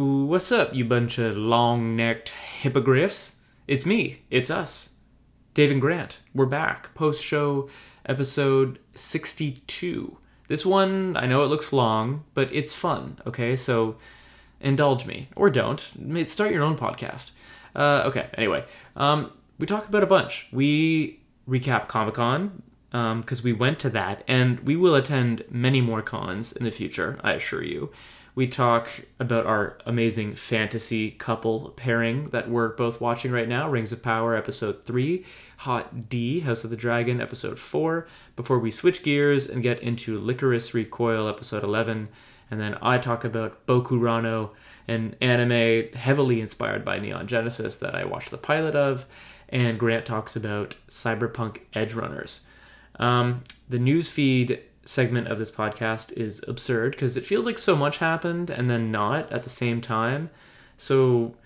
Ooh, what's up, you bunch of long necked hippogriffs? It's me, it's us. Dave and Grant, we're back. Post show episode 62. This one, I know it looks long, but it's fun, okay? So indulge me, or don't. Start your own podcast. Uh, okay, anyway, um, we talk about a bunch. We recap Comic Con, because we went to that, and we will attend many more cons in the future, I assure you. We talk about our amazing fantasy couple pairing that we're both watching right now Rings of Power, episode 3, Hot D, House of the Dragon, episode 4, before we switch gears and get into Lycoris Recoil, episode 11. And then I talk about Bokurano, an anime heavily inspired by Neon Genesis that I watched the pilot of. And Grant talks about Cyberpunk Edgerunners. Um, the newsfeed segment of this podcast is absurd because it feels like so much happened and then not at the same time. So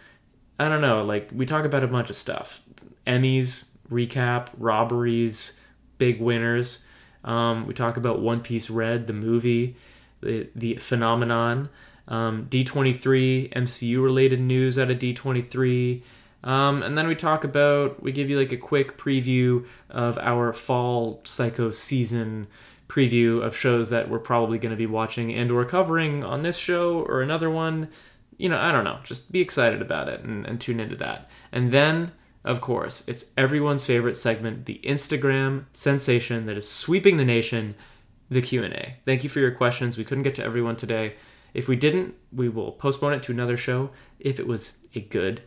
I don't know. Like we talk about a bunch of stuff: Emmys, recap, robberies, big winners. Um, we talk about One Piece Red, the movie, the the phenomenon. Um, D23 MCU related news out of D23. Um, and then we talk about, we give you like a quick preview of our fall psycho season preview of shows that we're probably going to be watching and or covering on this show or another one. You know, I don't know. Just be excited about it and, and tune into that. And then, of course, it's everyone's favorite segment, the Instagram sensation that is sweeping the nation, the Q&A. Thank you for your questions. We couldn't get to everyone today. If we didn't, we will postpone it to another show if it was a good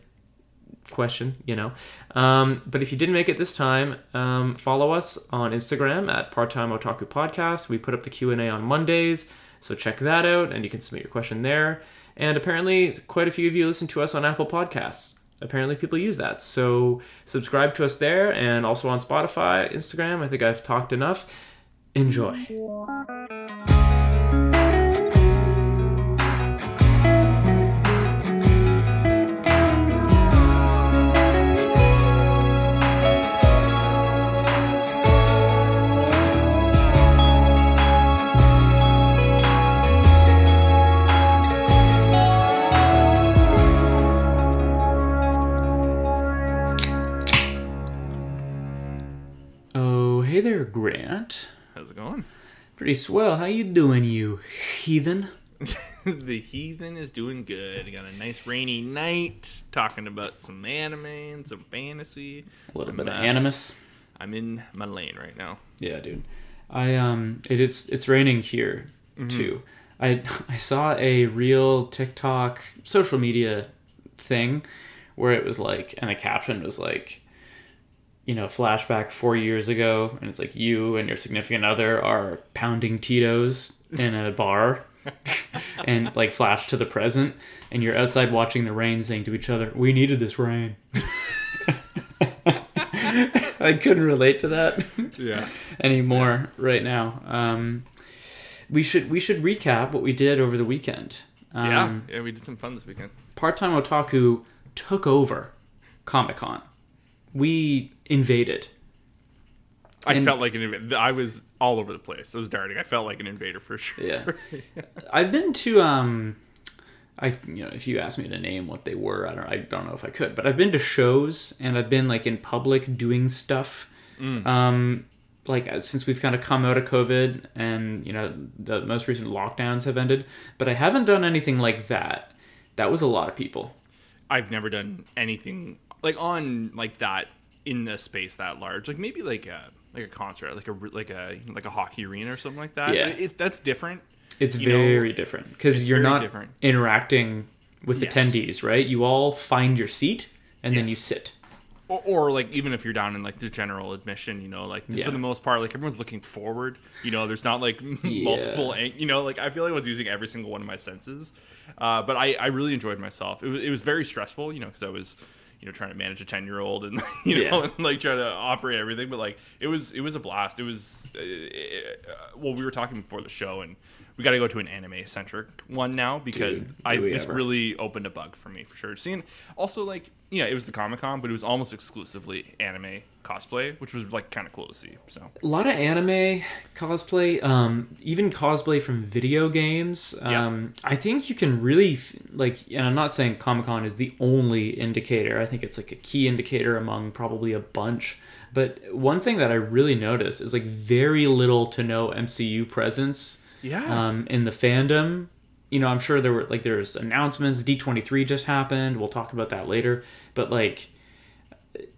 question, you know. Um, but if you didn't make it this time, um, follow us on Instagram at Part Time Otaku Podcast. We put up the Q and A on Mondays, so check that out, and you can submit your question there. And apparently, quite a few of you listen to us on Apple Podcasts. Apparently, people use that, so subscribe to us there, and also on Spotify, Instagram. I think I've talked enough. Enjoy. There, Grant. How's it going? Pretty swell. How you doing, you heathen? the heathen is doing good. Got a nice rainy night. Talking about some anime and some fantasy. A little I'm, bit of uh, animus. I'm in my lane right now. Yeah, dude. I um, it is. It's raining here too. I I saw a real TikTok social media thing where it was like, and the caption was like, you know, flashback four years ago, and it's like you and your significant other are pounding Tito's in a bar. and like flash to the present and you're outside watching the rain saying to each other we needed this rain i couldn't relate to that Yeah. anymore right now. Um, we should we should recap what we did over the weekend. yeah. Um, Yeah. We did some fun this weekend. Part time otaku took over Comic Con. We invaded. I and- felt like an invader. I was all over the place. I was darting. I felt like an invader for sure. Yeah, I've been to um, I you know if you asked me to name what they were, I don't I don't know if I could, but I've been to shows and I've been like in public doing stuff. Um, like since we've kind of come out of COVID and you know the most recent lockdowns have ended, but I haven't done anything like that. That was a lot of people. I've never done anything like on like that in the space that large. Like maybe like a like a concert, like a like a like a hockey arena or something like that. Yeah. It, that's different. It's You know, very different because you're not different. interacting with Yes. attendees, right? You all find your seat and then you sit. or, or like even if you're down in like the general admission you know like Yeah. for the most part like everyone's looking forward you know there's not like multiple ang- you know like i feel like i was using every single one of my senses uh, but I, I really enjoyed myself it was, it was very stressful you know because i was you know trying to manage a 10 year old and you know Yeah. and, like trying to operate everything but like it was it was a blast it was uh, uh, well we were talking before the show and we got to go to an anime centric one now because Dude, I this ever. really opened a bug for me for sure. Seeing also like yeah, it was the Comic Con, but it was almost exclusively anime cosplay, which was like kind of cool to see. So a lot of anime cosplay um even cosplay from video games Yeah. um i think you can really f- like and i'm not saying comic-con is the only indicator i think it's like a key indicator among probably a bunch but one thing that i really noticed is like very little to no mcu presence yeah, um in the fandom you know i'm sure there were like there's announcements. D23 just happened. We'll talk about that later. But like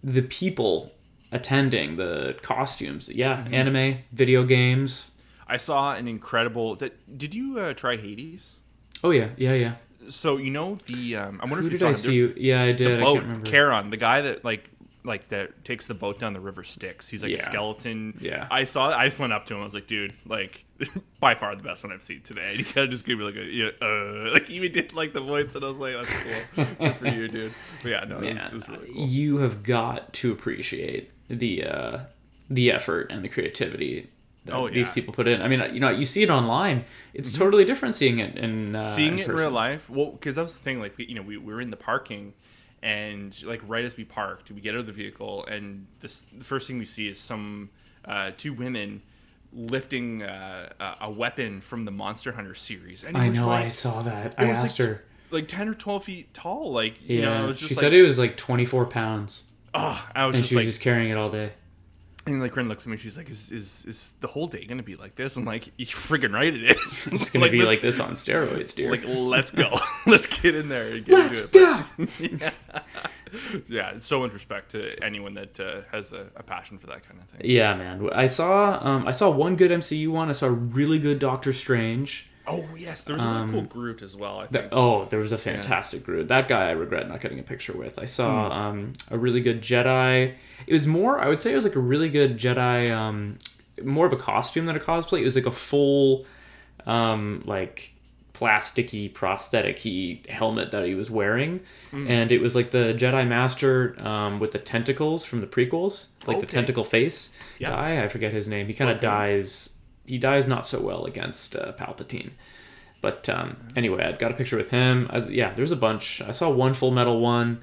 the people attending the costumes yeah anime video games. I saw an incredible. That did you uh, try Hades? oh yeah. Yeah yeah. So you know the um, I wonder who if you did saw i him. see There's you yeah i did. I boat can't remember. Charon, the guy that like like that takes the boat down the river Styx. He's like Yeah. a skeleton. Yeah. I saw. I just went up to him. I was like, dude, like by far the best one I've seen today. And he kind of just gave me like a yeah, uh, like he even did like the voice, and I was like, that's cool. Good for you, dude. But yeah, no, it was, it was really cool. you have got to appreciate the uh, the effort and the creativity that Oh, these yeah. Mm-hmm. people put in. I mean, you know, you see it online; it's totally different seeing it in uh, seeing it in real life well because that was the thing like we, you know we, we were in the parking and like right as we parked we get out of the vehicle and this the first thing we see is some uh, two women lifting uh, a- weapon from the monster hunter series and I know, like, I saw that. I asked like, her. like 10 or 12 feet tall like Yeah, you know it was just she like, said it was like 24 pounds, oh i was and she was just carrying it all day. And like Corinne looks at me she's like is, is is the whole day gonna be like this i'm like you're friggin' right it is It's gonna be like this on steroids, dear. like let's go let's get in there and get Let's into it go. yeah, so much respect to anyone that uh, has a, a passion for that kind of thing. Yeah, man. I saw um, I saw one good MCU one. I saw a really good Doctor Strange. Oh yes, there was a really cool Groot as well. I The- oh, there was a fantastic Groot. That guy I regret not getting a picture with. I saw Hmm. um, a really good Jedi. It was more, I would say, it was like a really good Jedi. Um, more of a costume than a cosplay. It was like a full, um, like plasticky prosthetic helmet that he was wearing, Hmm. and it was like the Jedi Master um, with the tentacles from the prequels, like the tentacle face Yeah. guy. I forget his name. He kind of Okay. dies. He dies not so well against uh, Palpatine. But um, anyway, I got a picture with him. I, yeah, there's a bunch. I saw one Full Metal one.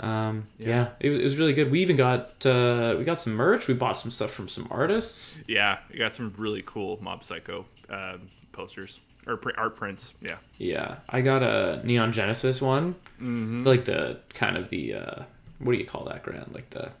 Um, yeah, it, was, it was really good. We even got uh, we got some merch. We bought some stuff from some artists. Yeah, we got some really cool Mob Psycho uh, posters or pr- art prints. Yeah, Yeah, I got a Neon Genesis one, Mm-hmm. like the kind of the uh, what do you call that, Grant? Like the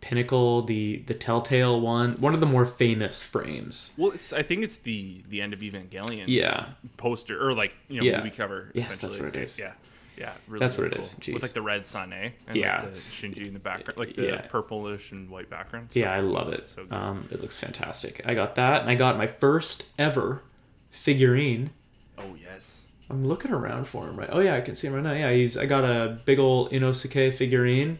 pinnacle, the the Telltale one, one of the more famous frames. well, it's I think it's the the end of Evangelion Yeah, poster or like you know Yeah. movie cover. Yes, that's essentially. what it is. Yeah, yeah, really, That's what really it is. cool. With Jeez. like the red sun, eh? And Yeah, like the Shinji in the background, like the yeah. purplish and white background. yeah, I love it. So um, it looks fantastic. I got that, and I got my first ever figurine. oh yes. I'm looking around for him, right? Oh yeah, I can see him right now. Yeah, he's. I got a big old Inosuke figurine.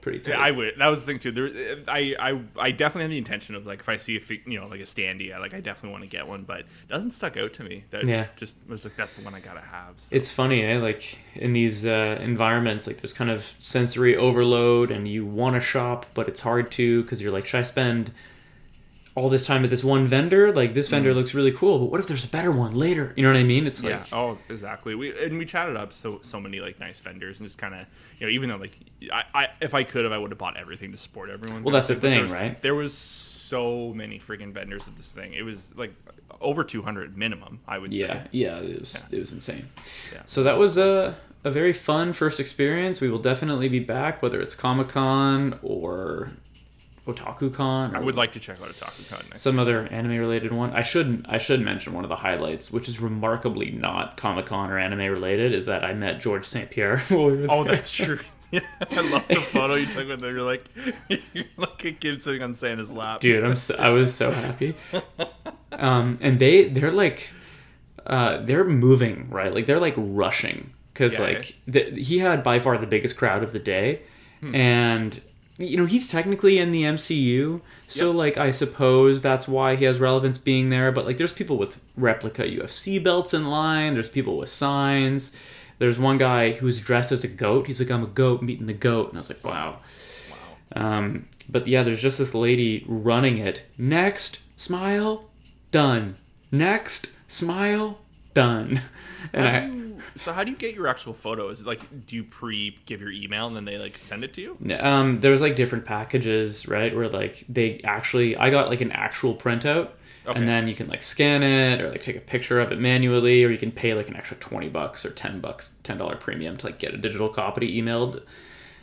So cool. Pretty Yeah. I would. That was the thing too. There, I, I, I definitely have the intention of like if I see a you know like a standee, I like I definitely want to get one, but it doesn't stuck out to me. That Yeah. just was like that's the one I gotta have. So. It's funny, eh? Like in these uh, environments, like there's kind of sensory overload, and you want to shop, but it's hard to because you're like, should I spend all this time at this one vendor? Like this vendor mm. looks really cool, but what if there's a better one later? You know what I mean? It's like, yeah. Oh, exactly. We and we chatted up so so many like nice vendors and just kind of you know even though like I, I if I could have I would have bought everything to support everyone. Well, that's the But there thing, was- right? There was so many freaking vendors at this thing. It was like over 200 minimum. I would yeah, say. yeah, it was it was insane. Yeah. So that was a a very fun first experience. We will definitely be back, whether it's Comic Con or Otaku Con. I would like to check out Otaku Con next. some other anime related one. I should I should mention one of the highlights, which is remarkably not Comic Con or anime related, is that I met George St. Pierre. we Oh, that's true. Yeah, I love the photo you took with them. You're like, you're like a kid sitting on Santa's lap. dude, I'm so, I was so happy. Um, and they they're like, uh, they're moving right, like they're like rushing because Yeah, like the, he had by far the biggest crowd of the day, Hmm. and you know he's technically in the MCU, so like I suppose that's why he has relevance being there. But like, there's people with replica UFC belts in line. There's people with signs. There's one guy who's dressed as a goat. He's like, I'm a goat meeting the goat, and I was like, wow. Wow. Um, but yeah, there's just this lady running it. Next, smile. done. Next, smile, done. And How I, you, so how do you get your actual photos? Like, do you pre give your email and then they like send it to you? um, there was like different packages, right? Where like they actually, I got like an actual printout, Okay. and then you can like scan it or like take a picture of it manually, or you can pay like an extra twenty bucks or ten bucks, ten dollar premium to like get a digital copy emailed.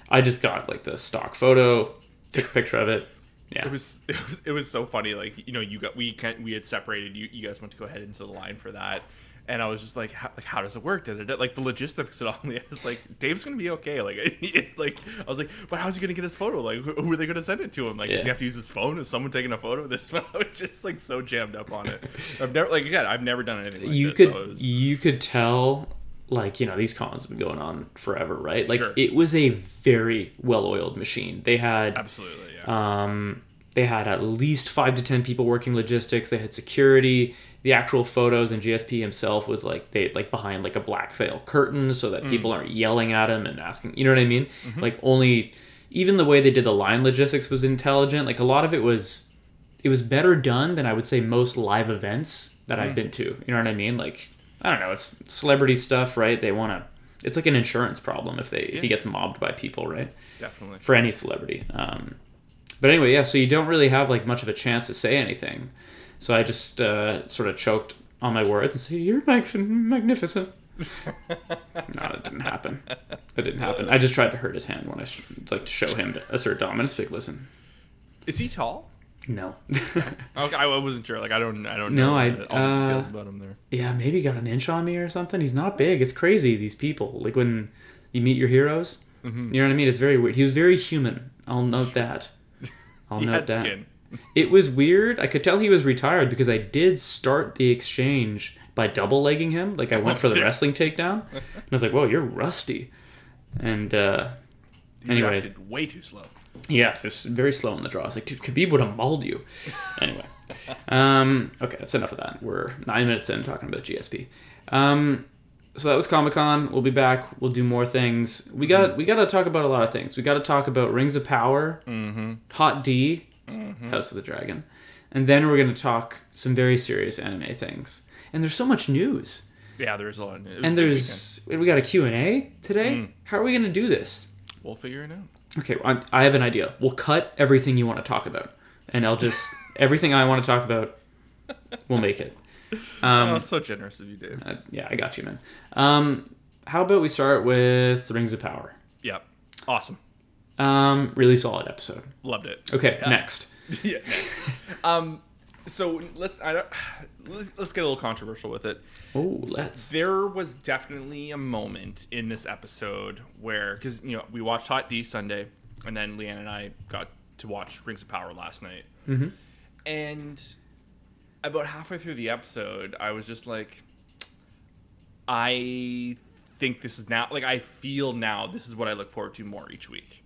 I just got like the stock photo, took a picture of it. Yeah, It was, it was it was so funny. Like you know, you got we can't we had separated. You you guys went to go ahead into the line for that, and I was just like, how, like how does it work? Da, da, da. Like the logistics and all. I was like, Dave's gonna be okay. Like it's like I was like, but how's he gonna get his photo? Like who, who are they gonna send it to him? Like does he have to use his phone? Is someone taking a photo of this? I was just like so jammed up on it. I've never like again, I've never done anything. Like you this, could so was- you could tell like you know these cons have been going on forever right like Sure. it was a very well-oiled machine they had absolutely yeah. um they had at least five to ten people working logistics they had security the actual photos and gsp himself was like they like behind like a black veil curtain so that mm. people aren't yelling at him and asking you know what i mean mm-hmm. like only even the way they did the line logistics was intelligent like a lot of it was it was better done than I would say most live events that I've mm. been to. You know what I mean? Like I don't know, it's celebrity stuff, right? They want to. It's like an insurance problem if they if he gets mobbed by people, right? Definitely. For any celebrity. Um, but anyway, yeah. So you don't really have like much of a chance to say anything. So I just uh, sort of choked on my words and say, "You're mag- magnificent." no, it didn't happen. It didn't happen. I just tried to hurt his hand when I sh- like to show him to assert dominance. Like, listen, Is he tall? no. Okay, I wasn't sure. Like I don't I don't No, know I- all the details uh, about him there. yeah, maybe got an inch on me or something. He's not big. It's crazy. These people, like when you meet your heroes, Mm-hmm. you know what I mean. It's very weird. He was very human. I'll note that. I'll He note that. skin. It was weird. I could tell he was retired because I did start the exchange by double legging him. Like I went for the wrestling takedown, and I was like, "Whoa, you're rusty." And uh, He Anyway. way too slow. yeah, it was very slow in the draw. I was like, dude, Khabib would have mauled you. anyway. Um, okay, that's enough of that. We're nine minutes in talking about GSP. Um, so that was Comic Con. We'll be back. We'll do more things. We got we got to talk about a lot of things. We got to talk about Rings of Power, Hot D, House of the Dragon, and then we're going to talk some very serious anime things. And there's so much news. Yeah, there's a lot. Of, a And there's we got a Q&A today. How are we going to do this? We'll figure it out. Okay, I, I have an idea. We'll cut everything you want to talk about, and I'll just everything I want to talk about, we'll make it. Um, oh, so generous of you, Dave. uh, yeah, I got you, man. Um, how about we start with Rings of Power? Yep. Awesome. Um, really solid episode. Loved it. Okay, next. yeah. Um. So let's I don't, let's let's get a little controversial with it. Oh, let's. There was definitely a moment in this episode where, because you know, we watched Hot D Sunday, and then Leanne and I got to watch Rings of Power last night, mm-hmm. and about halfway through the episode, I was just like, I think this is now like I feel now this is what I look forward to more each week.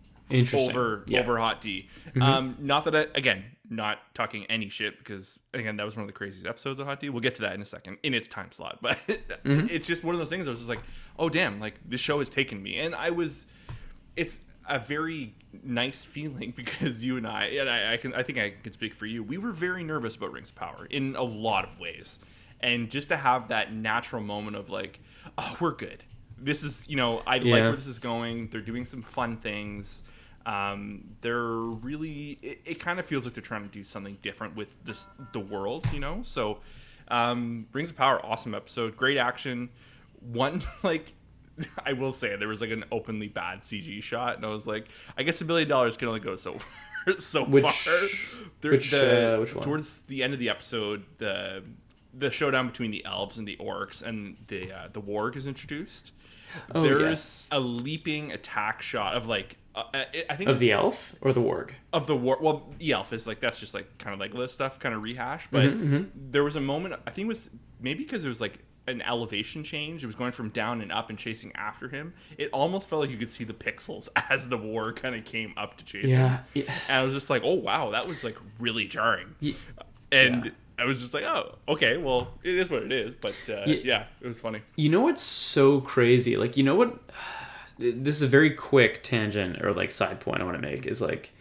Over Yeah. over Hot D. Um, not that I, again, not talking any shit because again that was one of the craziest episodes of Hot D. We'll get to that in a second in its time slot, but it's just one of those things. I was just like, oh damn, like this show has taken me, and I was. It's a very nice feeling because you and I, and I, I can, I think I can speak for you. We were very nervous about Rings of Power in a lot of ways, and just to have that natural moment of like, oh, we're good. This is, you know, I like where this is going. They're doing some fun things. Um, they're really. It, it kind of feels like they're trying to do something different with this the world, you know. So, um, Rings of Power, awesome episode, great action. One like. I will say there was like an openly bad CG shot, and I was like, I guess a million dollars can only go so so Which- far. There- which, the- uh, which one? Towards the end of the episode, the the showdown between the elves and the orcs, and the uh, the warg is introduced. Oh, There's yes. a leaping attack shot of like uh, uh, I think Of the elf or the warg? of the war. Well, the elf is like that's just like kind of like list stuff, kind of rehash. But Mm-hmm, there was a moment. I think it was maybe because it was like an elevation change. It was going from down and up and chasing after him. It almost felt like you could see the pixels as the warg kind of came up to chase him. Yeah. yeah. And I was just like, oh wow, that was like really jarring. Ye- And yeah. I was just like, oh, okay, well, it is what it is. But uh, Ye- yeah, it was funny. You know what's so crazy? Like, you know what? This is a very quick tangent or like side point I want to make is like,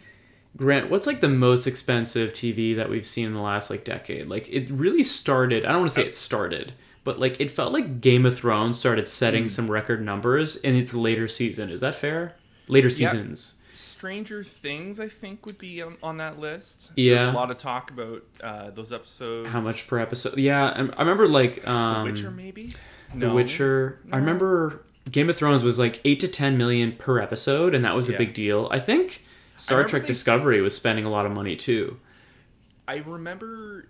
Grant, what's like the most expensive TV that we've seen in the last like decade? Like it really started. I don't want to say it started, but like it felt like Game of Thrones started setting Mm. some record numbers in its later season. Is that fair? Later seasons. Stranger Things, I think, would be on, on that list. Yeah. There's a lot of talk about uh, those episodes. How much per episode? Yeah, I, I remember like The um, Witcher, maybe. The No. Witcher. I remember Game of Thrones was like eight to ten million per episode, and that was a Yeah. big deal. I think Star remember Trek Discovery was spending a lot of money too. I remember.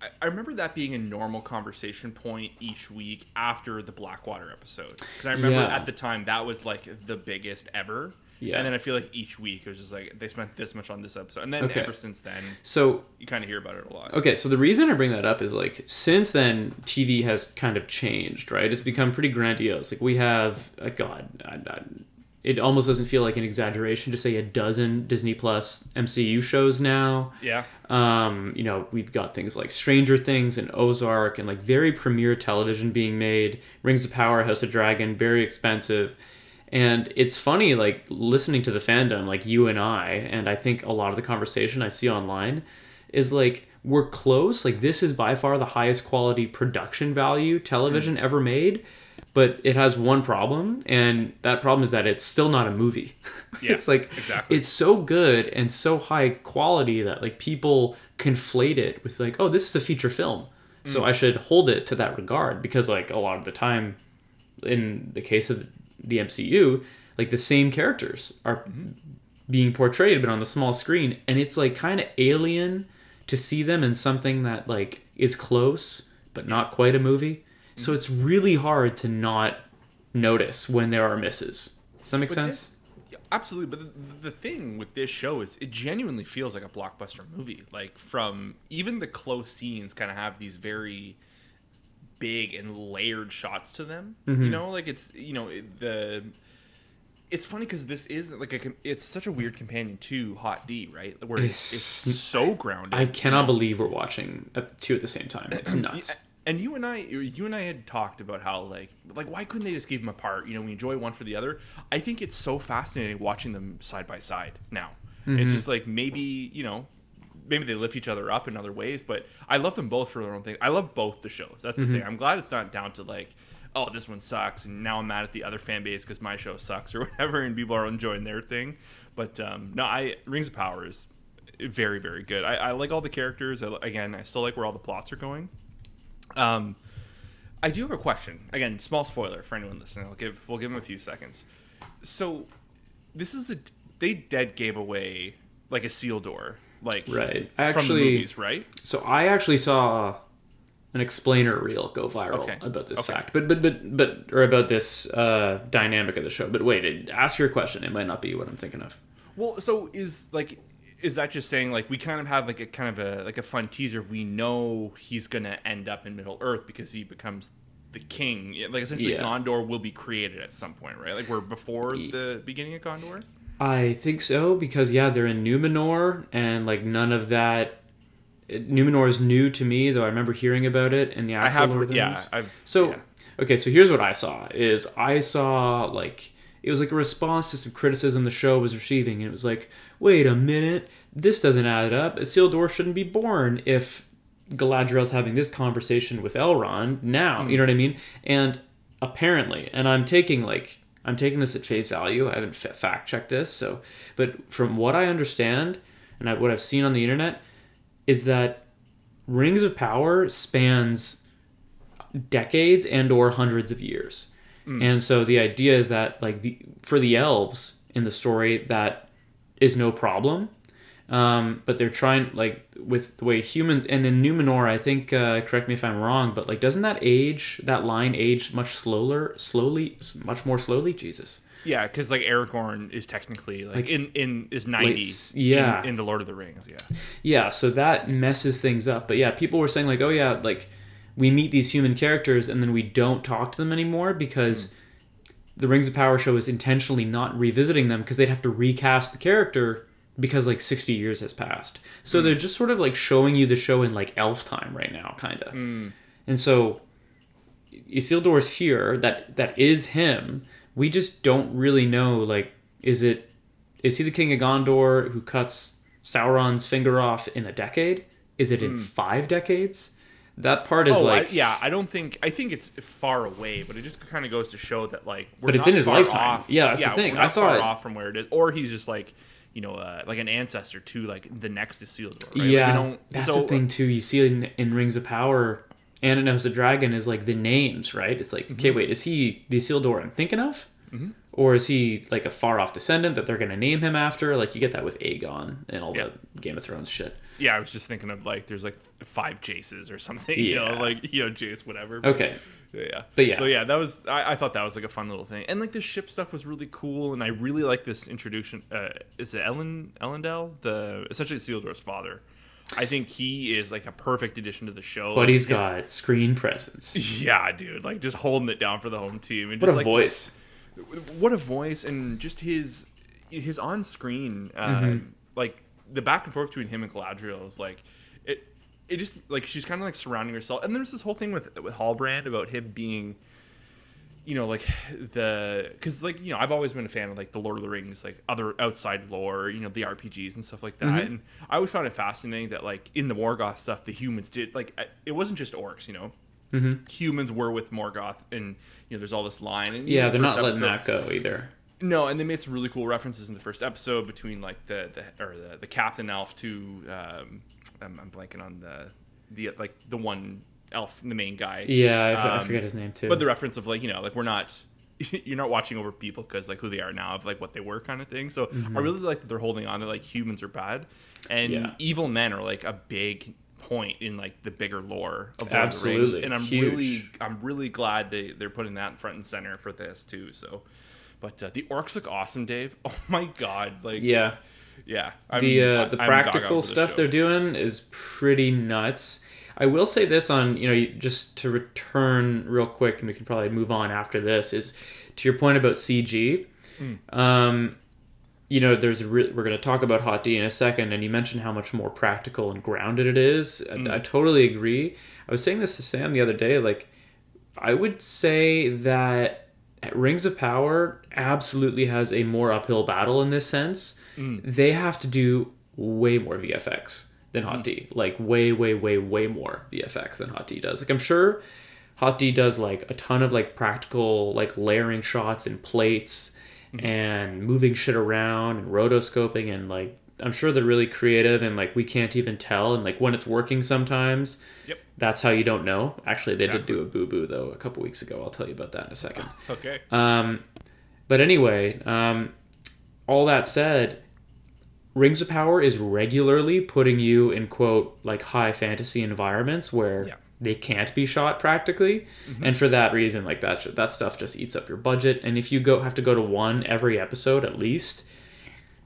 I- I remember that being a normal conversation point each week after the Blackwater episode. Because I remember Yeah. at the time that was like the biggest ever. Yeah. And then I feel like each week it was just like they spent this much on this episode. And then Okay. ever since then, So you kind of hear about it a lot. Okay, so the reason I bring that up is like since then TV has kind of changed, right? It's become pretty grandiose. Like we have, uh, God, I, I, it almost doesn't feel like an exaggeration to say a dozen Disney Plus MCU shows now. Yeah. Um, you know, we've got things like Stranger Things and Ozark and like very premier television being made. Rings of Power, House of Dragon, very expensive. And it's funny, like listening to the fandom, like you and I, and I think a lot of the conversation I see online is like we're close. Like this is by far the highest quality production value television mm. ever made, but it has one problem, and that problem is that it's still not a movie. Yeah, it's like exactly. it's so good and so high quality that like people conflate it with like, oh, this is a feature film, so mm. I should hold it to that regard because like a lot of the time, in the case of the MCU, like the same characters are mm-hmm. being portrayed but on the small screen, and it's like kind of alien to see them in something that like is close but not quite a movie. So mm-hmm. it's really hard to not notice when there are misses. Does that make But sense? this- absolutely, but the, the thing with this show is it genuinely feels like a blockbuster movie. Like from even the close scenes, kind of have these very big and layered shots to them. Mm-hmm. You know, like it's you know the. It's funny because this is like a it's such a weird companion to Hot D, right? Where it's, it's so grounded. I cannot believe we're watching two at the same time. It's nuts. And you and I, you and I had talked about how like, like why couldn't they just keep them apart? You know, we enjoy one for the other. I think it's so fascinating watching them side by side now. Mm-hmm. It's just like maybe you know, maybe they lift each other up in other ways, but I love them both for their own thing. I love both the shows. That's the Mm-hmm. thing. I'm glad it's not down to like, oh, this one sucks, and now I'm mad at the other fan base because my show sucks or whatever, and people are enjoying their thing. But um, no, I Rings of Power is very very good. I, I like all the characters. I, again, I still like where all the plots are going. Um, I do have a question. Again, small spoiler for anyone listening. I'll give we'll give them a few seconds. So, this is a they dead gave away like a seal door, like Right. Actually- movies, right? So I actually saw an explainer reel go viral Okay. about this Okay. fact, but but but but or about this uh, dynamic of the show. But wait, it- ask your question. It might not be what I'm thinking of. Well, so is like is that just saying like we kind of have like a kind of a like a fun teaser? We know he's gonna end up in Middle Earth because he becomes the king. Like essentially, Yeah. Gondor will be created at some point, right? Like we're before the beginning of Gondor. I think so because yeah, they're in Numenor, and like none of that. Numenor is new to me, though I remember hearing about it in the I have, Lord yeah. I've So yeah. okay, so here's what I saw: is I saw like it was like a response to some criticism the show was receiving, and it was like, wait a minute, this doesn't add up. Isildur shouldn't be born if Galadriel's having this conversation with Elrond now. Hmm. You know what I mean? And apparently, and I'm taking like I'm taking this at face value. I haven't fact checked this, so but from what I understand and I, what I've seen on the internet is that Rings of Power spans decades and or hundreds of years. Hmm. And so the idea is that like the for the elves in the story that is no problem. Um, but they're trying like with the way humans and in Numenor, I think uh, correct me if I'm wrong, but like doesn't that age that line age much slower, slowly, much more slowly? Jesus. Yeah, because like Aragorn is technically like, Like, in in is ninety. yeah. in, in the Lord of the Rings. Yeah, Yeah, so that messes things up. But yeah, people were saying like, oh yeah, like we meet these human characters and then we don't talk to them anymore because the Rings of Power show is intentionally not revisiting them because they'd have to recast the character because like 60 years has passed. So they're just sort of like showing you the show in like elf time right now, kind of. And so Isildur's here, that that is him. We just don't really know like is it is he the king of Gondor who cuts Sauron's finger off in a decade? Is it in five decades? That part is Hmm. Oh, like I, yeah. I don't think. I think it's far away, but it just kind of goes to show that like. We're But it's in his lifetime. Off. Yeah, that's the thing. I not far thought- off from where it is, or he's just like, you know, uh, like an ancestor to like the next Isildur. Right? Like, Yeah, don't- that's so- the thing too. You see in, in Rings of Power, House of Dragon is like the names, right? It's like, Mm-hmm. okay, wait, is he the Isildur I'm thinking of, or is he like a far off descendant that they're gonna name him after? Like you get that with Aegon and all Yeah. the Game of Thrones shit. Yeah, I was just thinking of like there's like five Jaces or something. You know, Yeah. like you know Jace, whatever. Okay, Yeah. But yeah. So yeah, that was I, I thought that was like a fun little thing, and like the ship stuff was really cool, and I really like this introduction. Uh, is it Ellen Elendil, the essentially Isildur's father? I think he is like a perfect addition to the show. but he's got screen presence. yeah, dude, like just holding it down for the home team, and What just a like voice! what a voice, and just his his on screen, uh, Mm-hmm. like the back and forth between him and Galadriel is like it. It just like she's kind of like surrounding herself, and there's this whole thing with with Halbrand about him being you know like the because like you know i've always been a fan of like the lord of the rings like other outside lore you know the rpgs and stuff like that Mm-hmm. and i always found it fascinating that like in the morgoth stuff the humans did like it wasn't just orcs you know Mm-hmm. humans were with morgoth and you know there's all this line and Yeah, the they're not letting that go either. no, and they made some really cool references in the first episode between like the, the or the, the captain elf to um, I'm, I'm blanking on the the like the one elf, the main guy. Yeah, I, f- I Um, forget his name too. But the reference of like you know like we're not you're not watching over people because like who they are now of like what they were kind of thing. So I really like that they're holding on to like humans are bad and Mm-hmm. Yeah. evil men are like a big point in like the bigger lore of Lord of the Rings. Absolutely. And I'm Huge. really I'm really glad they they're putting that in front and center for this too. So. But uh, the orcs look awesome, Dave. Oh my god! Like, yeah, yeah. I'm, the uh, I'm the practical stuff show. they're doing is pretty nuts. I will say this on you know just to return real quick, and we can probably move on after this. Is to your point about CG. Hmm. Um, you know, there's a re- we're going to talk about Hot D in a second, and you mentioned how much more practical and grounded it is. Hmm. I, I totally agree. I was saying this to Sam the other day. Like, I would say that Rings of Power absolutely has a more uphill battle in this sense. They have to do way more VFX than Hot D. Like way, way, way, way more VFX than Hot D does. Like I'm sure Hot D does like a ton of like practical like layering shots and plates and moving shit around and rotoscoping and like I'm sure they're really creative and like we can't even tell and like when it's working sometimes Yep. that's how you don't know. Actually, they Exactly. did do a boo boo though a couple weeks ago. I'll tell you about that in a second. Okay. Um, but anyway, um, all that said, Rings of Power is regularly putting you in quote like high fantasy environments where Yeah. they can't be shot practically, mm-hmm. and for that reason, like that sh- that stuff just eats up your budget. And if you go have to go to one every episode at least,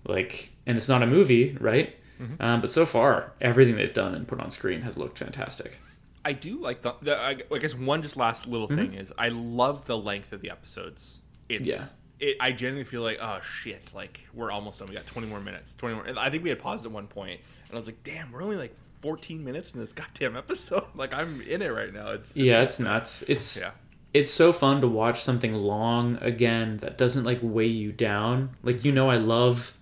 like, and it's not a movie, right? Mm-hmm. Um, but so far, everything they've done and put on screen has looked fantastic. I do like the, the I, guess one just last little mm-hmm. thing is I love the length of the episodes. It's Yeah. It I genuinely feel like oh shit like we're almost done. We got 20 more minutes. 20 more. and I think we had paused at one point and I was like damn we're only like 14 minutes in this goddamn episode. Like I'm in it right now. It's Yeah, it's nuts. It's Yeah. it's so fun to watch something long again that doesn't like weigh you down. Like you know I love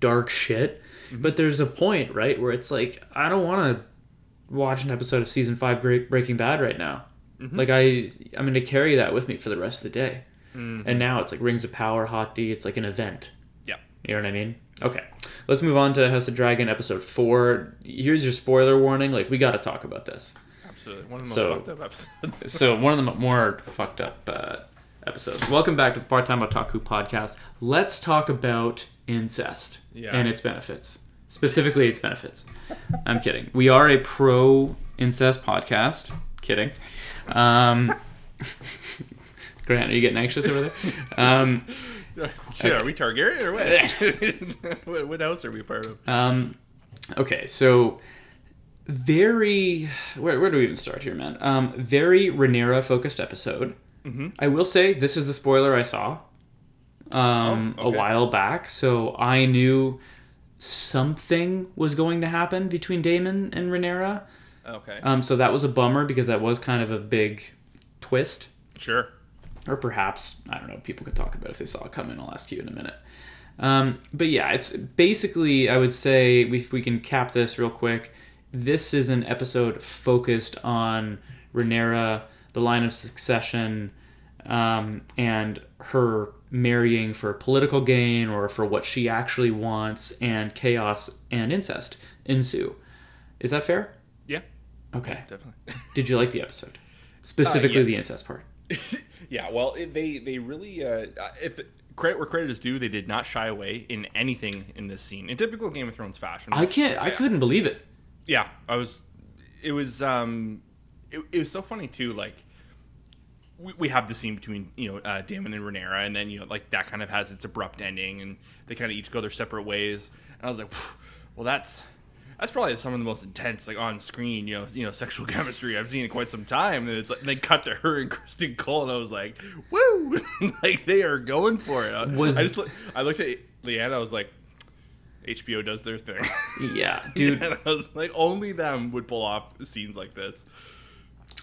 dark shit, Mm-hmm. but there's a point, right, where it's like I don't want to watch an episode of season 5 Great Breaking Bad right now. Mm-hmm. Like I I'm going to carry that with me for the rest of the day. Mm-hmm. And now it's like Rings of Power, Hot D, it's like an event. yeah. You know what I mean? Okay. Let's move on to House of Dragon episode 4. Here's your spoiler warning. Like we got to talk about this. Absolutely. One of the most So- fucked up episodes. so one of the more fucked up uh, episodes. Welcome back to the Part Time Otaku podcast. Let's talk about incest Yeah. and its benefits. Specifically, its benefits. I'm kidding. We are a pro incest podcast. Kidding. Um, Grant, are you getting anxious over there? Um, Shit, are we Targaryen or what? what? What house are we part of? Um, okay, so very where, where do we even start here, man? Um, very Rhaenyra focused episode. Mm-hmm. I will say this is the spoiler I saw um, Oh, okay. a while back, so I knew something was going to happen between Daemon and Rhaenyra. Okay. Um, so that was a bummer because that was kind of a big twist sure. Or perhaps I don't know. People could talk about if they saw it coming. I'll ask you in a minute. Um, but yeah, it's basically I would say if we can cap this real quick, this is an episode focused on Rhaenyra, the line of succession, um, and her marrying for political gain or for what she actually wants, and chaos and incest ensue. Is that fair? Yeah, Okay. definitely. Did you like the episode? Specifically yeah. the incest part. yeah, well, it, they they really uh, if credit where credit is due, they did not shy away in anything in this scene in typical Game of Thrones fashion. I can't. I couldn't believe it. yeah, I was. It was. um it, it was so funny too. Like we, we have the scene between you know uh, Daemon and Rhaenyra, and then you know like that kind of has its abrupt ending, and they kind of each go their separate ways. And I was like, well, that's that's probably some of the most intense like on screen you know you know sexual chemistry I've seen in quite some time. And it's like they cut to her and Criston Cole, and I was like, woo, like they are going for it. I, Was- I just look- I looked at Leanna, I was like. HBO does their thing. Yeah, dude. and I was like, only them would pull off scenes like this.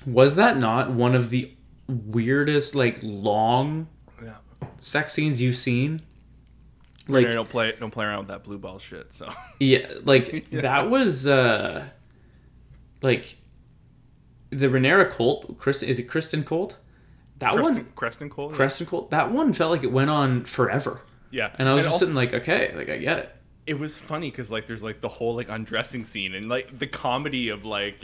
Was that not one of the weirdest, like, long Yeah. sex scenes you've seen? Like, don't play don't play around with that blue ball shit. So yeah, like that was uh, like the Rhaenyra Colt. Chris, is it Criston Colt? That Criston, one, Criston Cole. yeah. Criston Colt. That one felt like it went on forever, Yeah, and I was just also, sitting like, okay, like I get it. it was funny because like there's like the whole like undressing scene and like the comedy of like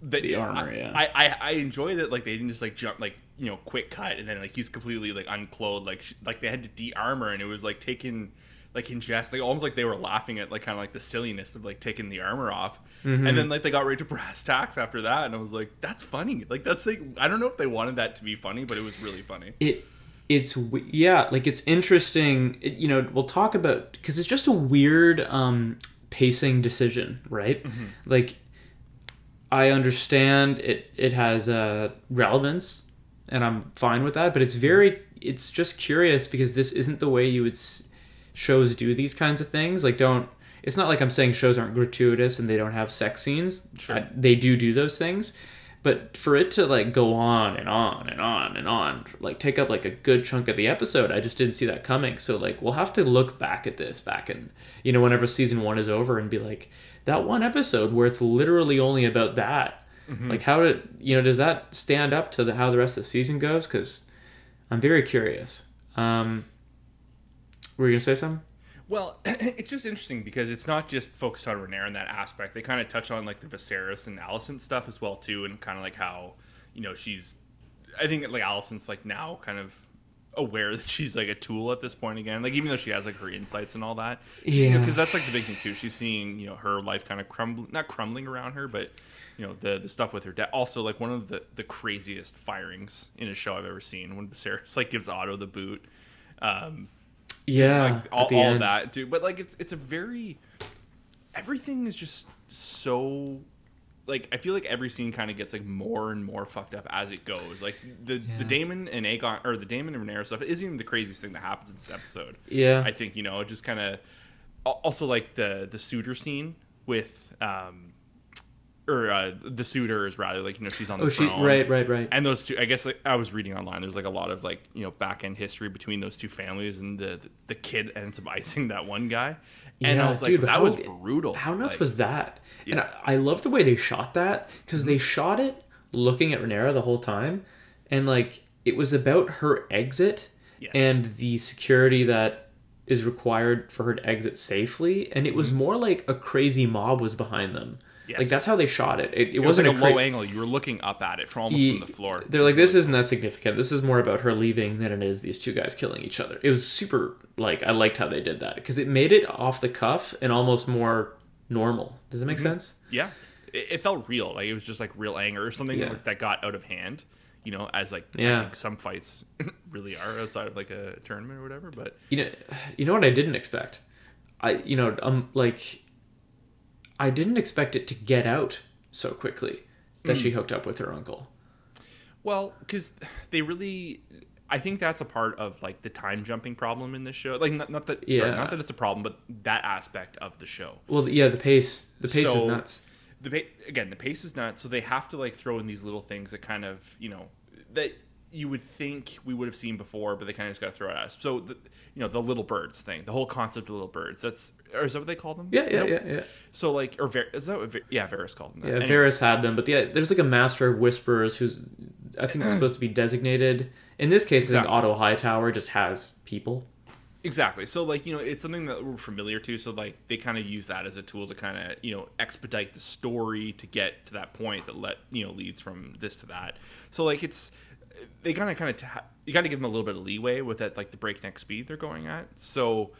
the, The armor, I, yeah. I, I I enjoy that like they didn't just like jump like you know quick cut and then like he's completely like unclothed like sh- like they had to de-armor and it was like taken like in jest like almost like they were laughing at like kind of like the silliness of like taking the armor off. Mm-hmm. and then like they got right to brass tacks after that and I was like that's funny. Like that's like I don't know if they wanted that to be funny but it was really funny. It it's yeah like it's interesting it, you know we'll talk about because it's just a weird um pacing decision right? Like i understand it it has uh relevance and i'm fine with that but it's very it's just curious because this isn't the way you would s- shows do these kinds of things like don't it's not like i'm saying shows aren't gratuitous and they don't have sex scenes Sure. I- they do do those things but for it to like go on and on and on and on like take up like a good chunk of the episode i just didn't see that coming so like we'll have to look back at this back in you know whenever season one is over and be like that one episode where it's literally only about that like how did you know does that stand up to the, how the rest of the season goes because i'm very curious um were you gonna say something Well, it's just interesting because it's not just focused on Rhaenyra in that aspect. They kind of touch on like the Viserys and Alicent stuff as well too, and kind of like how you know she's. I think like Alicent's like now kind of aware that she's like a tool at this point again. Like even though she has like her insights and all that. Yeah. Because that's like the big thing too. She's seeing you know her life kind of crumbling, not crumbling around her, but you know the the stuff with her dad. Also like one of the the craziest firings in a show I've ever seen when Viserys like gives Otto the boot. Um, yeah like all, at the all that dude but like it's it's a very everything is just so like I feel like every scene kind of gets like more and more fucked up as it goes. Like the the Daemon and Aegon or the Daemon and Rhaenyra stuff isn't even the craziest thing that happens in this episode. Yeah. I think you know it just kind of also like the the suitor scene with um or uh, the suitors rather like you know she's on the oh she throne right right right and those two i guess like i was reading online there's like a lot of like you know back end history between those two families and the the kid ends up icing that one guy and i was like dude, that how- was brutal How nuts Like, was that? And I, I love the way they shot that because they shot it looking at Rhaenyra the whole time, and like it was about her exit Yes. and the security that is required for her to exit safely, and it was more like a crazy mob was behind them. Mm-hmm. Yes. Like that's how they shot it. It, it, it was wasn't like a, cra- low angle you were looking up at it from almost Ye- from the floor They're like, this isn't that significant. This is more about her leaving than it is these two guys killing each other. It was super, like, I liked how they did that because it made it off the cuff and almost more normal. Does that make Mm-hmm. sense? yeah it, it felt real like it was just like real anger or something Yeah. like, that got out of hand you know as like Yeah. some fights really are outside of like a tournament or whatever but You know, you know what I didn't expect? I, you know, um, like, I didn't expect it to get out so quickly that Mm. she hooked up with her uncle. Well, because they really, I think that's a part of like the time jumping problem in this show. Like, not, not that, sorry, Yeah. not that it's a problem, but that aspect of the show. Well, yeah, the pace, the pace is So- nuts. The pa- again, the pace is not so they have to like throw in these little things that kind of you know that you would think we would have seen before, but they kind of just got to throw it at us. So, the, you know, the little birds thing, the whole concept of little birds. That's or is that what they call them? Yeah, yeah, yeah, yeah. So like, or Ver- is that what? Ver- yeah, Varys called them. That. Yeah, Anyways. Varys had them, but yeah, there's like a master of whisperers who's I think it's supposed to be designated. In this case, I think Exactly. Otto Hightower just has people. Exactly. So like, you know, it's something that we're familiar to. So like, they kind of use that as a tool to kind of, you know, expedite the story to get to that point that let you know leads from this to that. So like, it's they kind of kind of ta- you got to give them a little bit of leeway with that like the breakneck speed they're going at. So.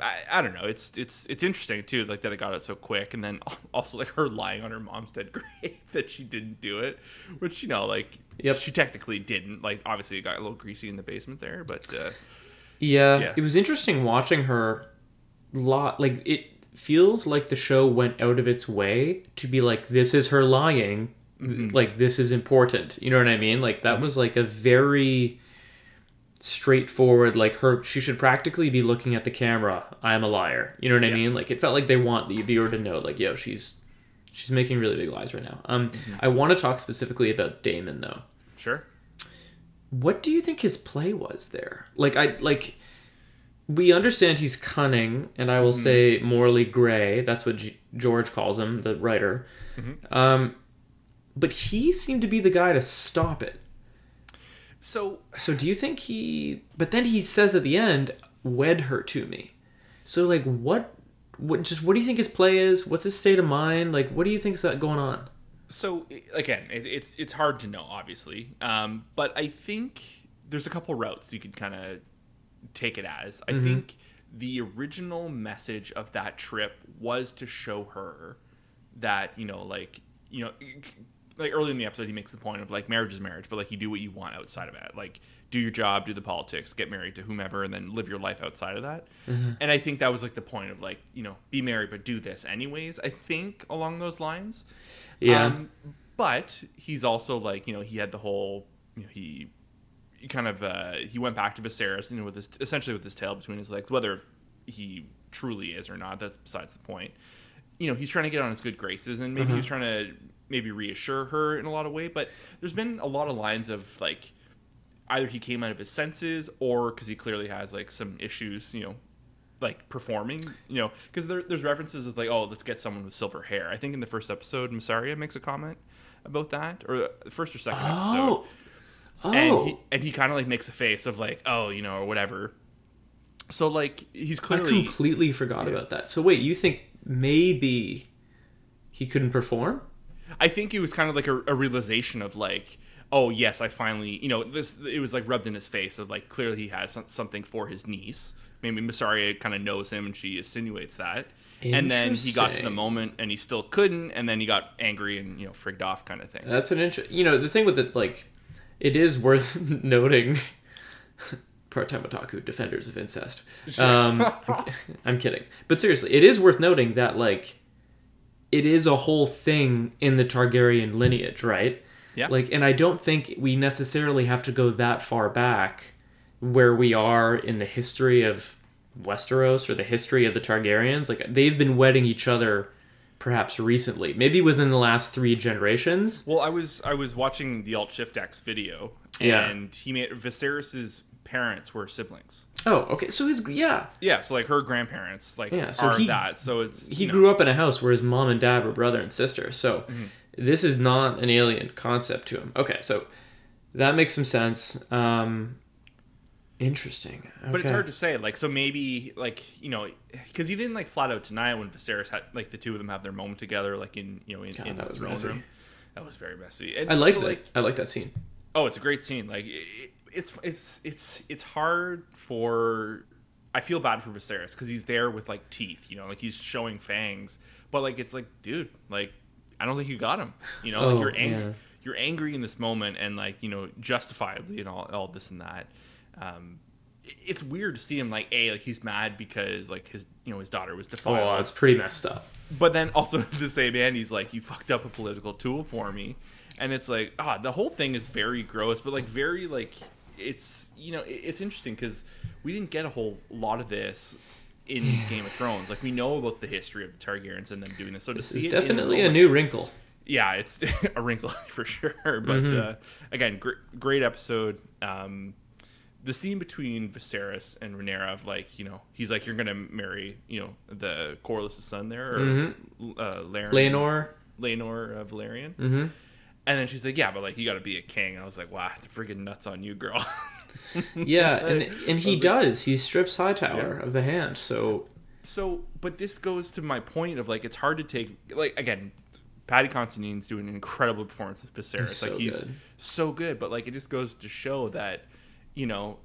I, I don't know. It's it's it's interesting too, like that it got it so quick, and then also like her lying on her mom's dead grave that she didn't do it, which you know, like Yep. she technically didn't. Like obviously it got a little greasy in the basement there, but uh, Yeah, Yeah. it was interesting watching her. Lot like it feels like the show went out of its way to be like, this is her lying. Like this is important. You know what I mean? Like that was like a very straightforward. Like her, she should practically be looking at the camera. I'm a liar. You know what I Yeah. mean? Like it felt like they want the viewer to know, like, yo, she's she's making really big lies right now. Um, I want to talk specifically about Daemon though sure. what do you think his play was there like i like we understand he's cunning and i will say morally gray that's what G- george calls him the writer um but he seemed to be the guy to stop it So so do you think he but then he says at the end wed her to me. So like what what just what do you think his play is? What's his state of mind? Like what do you think's that going on? So again, it, it's it's hard to know, obviously, um, but I think there's a couple routes you could kind of take it as. I think the original message of that trip was to show her that you know, like you know, like early in the episode, he makes the point of like marriage is marriage, but like you do what you want outside of it, like do your job, do the politics, get married to whomever, and then live your life outside of that. And I think that was like the point of like you know, be married but do this anyways. I think along those lines. yeah Um, but he's also like, you know, he had the whole, you know, he, he kind of, uh, he went back to Viserys, you know, with his, essentially with his tail between his legs, whether he truly is or not, that's besides the point. You know, he's trying to get on his good graces and maybe he's trying to maybe reassure her in a lot of way, but there's been a lot of lines of like, either he came out of his senses or because he clearly has like some issues, you know, like performing, you know, because there, there's references of like, oh, let's get someone with silver hair. I think in the first episode, Mysaria makes a comment about that, or the first or second episode, oh and oh he and he kind of like makes a face of like, oh, you know, or whatever. So like he's clearly I completely forgot about that. So wait, you think maybe he couldn't perform? I think it was kind of like a, a realization of like, oh yes, I finally, you know, this it was like rubbed in his face of like clearly he has some, something for his niece. Maybe Mysaria kind of knows him and she insinuates that. And then he got to the moment and he still couldn't, and then he got angry and you know frigged off kind of thing. That's an interesting. You know, the thing with it, like, it is worth noting. Part-time otaku defenders of incest. Um, I'm, I'm kidding, but seriously, it is worth noting that like, it is a whole thing in the Targaryen lineage, right? Yeah. Like, and I don't think we necessarily have to go that far back, where we are in the history of Westeros or the history of the Targaryens. Like, they've been wedding each other, perhaps recently, maybe within the last three generations. Well, I was I was watching the Alt Shift X video, Yeah. and he made Viserys's parents were siblings. Oh, okay. So his yeah, Yeah, so like her grandparents like Yeah, so are he- that. So it's he you know, grew up in a house where his mom and dad were brother and sister. So Mm-hmm. this is not an alien concept to him. Okay, so that makes some sense. Um, interesting. But it's hard to say. Like, so maybe, like, you know, because he didn't like flat out deny it when Viserys had like the two of them have their moment together, like in you know in, God, in that the was throne messy. room. That was very messy. And I like so, that. Like, I like that scene. oh, it's a great scene. Like, it- it's it's it's it's hard for. I feel bad for Viserys because he's there with like teeth, you know, like he's showing fangs, but like it's like, dude, like I don't think you got him, you know, Oh, like you're angry, yeah. you're angry in this moment, and like you know, justifiably and all all this and that. Um, it's weird to see him like a like he's mad because like his you know his daughter was defiled, Oh, it's pretty messed up. but then also at the same hand he's like you fucked up a political tool for me, and it's like ah the whole thing is very gross, but like very like it's you know it's interesting because we didn't get a whole lot of this in Game of Thrones. Like we know about the history of the Targaryens and them doing this, so to This is it definitely a moment- new wrinkle. yeah, it's a wrinkle for sure. But uh, again, gr- great episode. Um, the scene between Viserys and Rhaenyra of like, you know, he's like, you're gonna marry, you know, the Corlys' son there, or uh, Laren. Laenor uh, Velaryon. Mm-hmm. And then she's like, yeah, but like, you got to be a king. I was like, wow, the friggin' nuts on you, girl. Yeah, and and he does. He strips Hightower of the hand. So so, but this goes to my point of like, it's hard to take like again. Paddy Considine's doing an incredible performance with Viserys. So like he's good. so good, but like it just goes to show that, you know,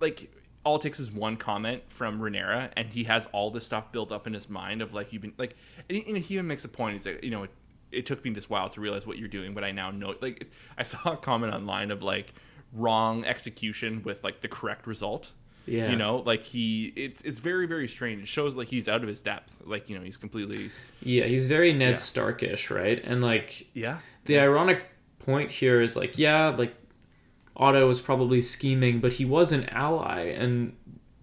like all it takes is one comment from Rhaenyra, and he has all this stuff built up in his mind of like you've been like, and he, and he even makes a point. He's like, you know, it, took me this while to realize what you're doing, but I now know. Like, I saw a comment online of like wrong execution with like the correct result. Yeah. you know, like he, it's it's very very strange. It shows like he's out of his depth. Like you know, he's completely yeah, he's very Ned Yeah. Starkish, right? And like yeah. the ironic point here is like, yeah, like Otto was probably scheming, but he was an ally, and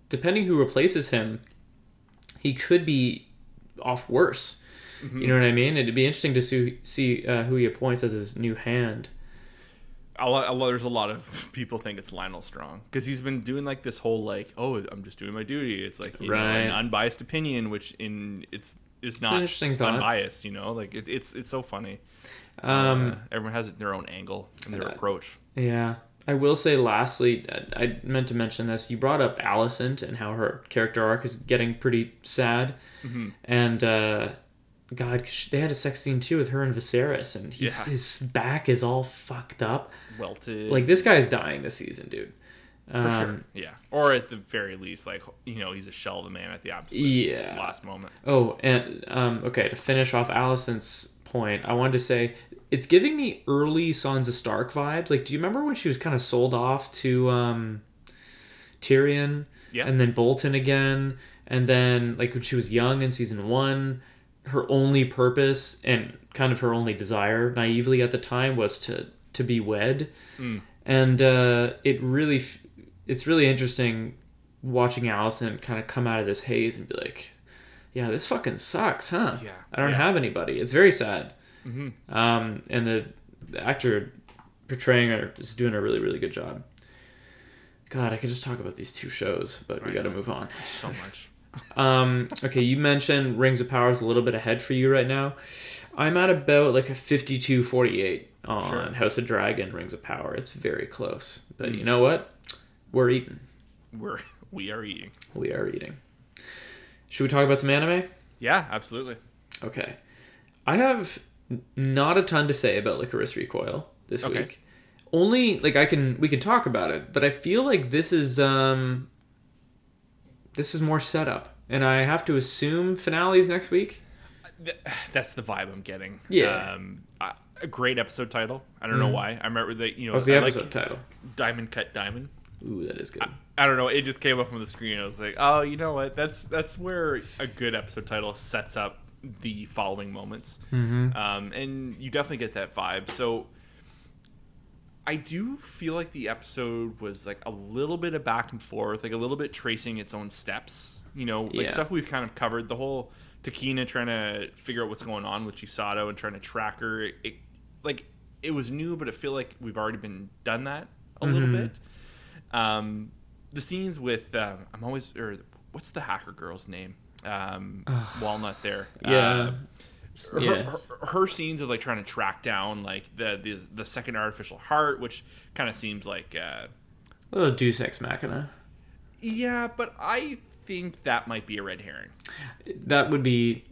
depending who replaces him, he could be off worse. You know what I mean? It'd be interesting to see, see uh, who he appoints as his new hand. a lot, a lot, there's a lot of people think it's Lyonel Strong because he's been doing like this whole like, oh, I'm just doing my duty. It's like you know, an unbiased opinion, which in it's is not interesting thought. unbiased. You know, like it, it's it's so funny. Um, Uh, everyone has their own angle and their Uh, approach. Yeah. I will say lastly, I I meant to mention this. You brought up Alicent and how her character arc is getting pretty sad. Mm-hmm. And, uh, God, they had a sex scene too with her and Viserys, and he's, Yeah. his back is all fucked up. Welted, Like, this guy's dying this season, dude. for Um, sure, yeah. Or at the very least, like you know, he's a shell of a man at the absolute Yeah. last moment. Oh, and um, okay, to finish off Alicent's point, I wanted to say it's giving me early Sansa Stark vibes. Like, do you remember when she was kind of sold off to um, Tyrion, Yeah. and then Bolton again, and then like when she was young in season one, her only purpose and kind of her only desire, naively at the time, was to to be wed, and uh, it really, it's really interesting watching Alicent kind of come out of this haze and be like, yeah, this fucking sucks, huh? Yeah, I don't yeah. have anybody. It's very sad. Um, and the, the actor portraying her is doing a really, really good job. God, I could just talk about these two shows, but we got to know. move on. So much. Um, okay, you mentioned Rings of Power is a little bit ahead for you right now. I'm at about like a 52-48 on Sure. House of Dragon, Rings of Power. It's very close. But you know what? We're eating. We're we are eating. We are eating. Should we talk about some anime? Yeah, absolutely. Okay. I have not a ton to say about Lycoris Recoil this Okay. week. Only like I can we can talk about it, but I feel like this is um this is more setup. And I have to assume finales next week. That's the vibe I'm getting. Yeah. Um, a great episode title. I don't know why. I remember that you know. What's the I episode like title? Diamond Cut Diamond. Ooh, that is good. I don't know. It just came up on the screen. I was like, oh, you know what? That's that's where a good episode title sets up the following moments. Mm-hmm. Um, and you definitely get that vibe. So I do feel like the episode was like a little bit of back and forth, like a little bit tracing its own steps. You know, like Yeah. stuff we've kind of covered. The whole Takina trying to figure out what's going on with Chisato and trying to track her. It like it was new, but I feel like we've already been done that a little Mm-hmm. bit. Um, the scenes with um, I'm always or what's the hacker girl's name? Um, Walnut there. Yeah. Uh, her, Yeah. her, her scenes of like trying to track down like the the, the second artificial heart, which kind of seems like uh, A little Deus Ex Machina. yeah, but I think that might be a red herring. That would be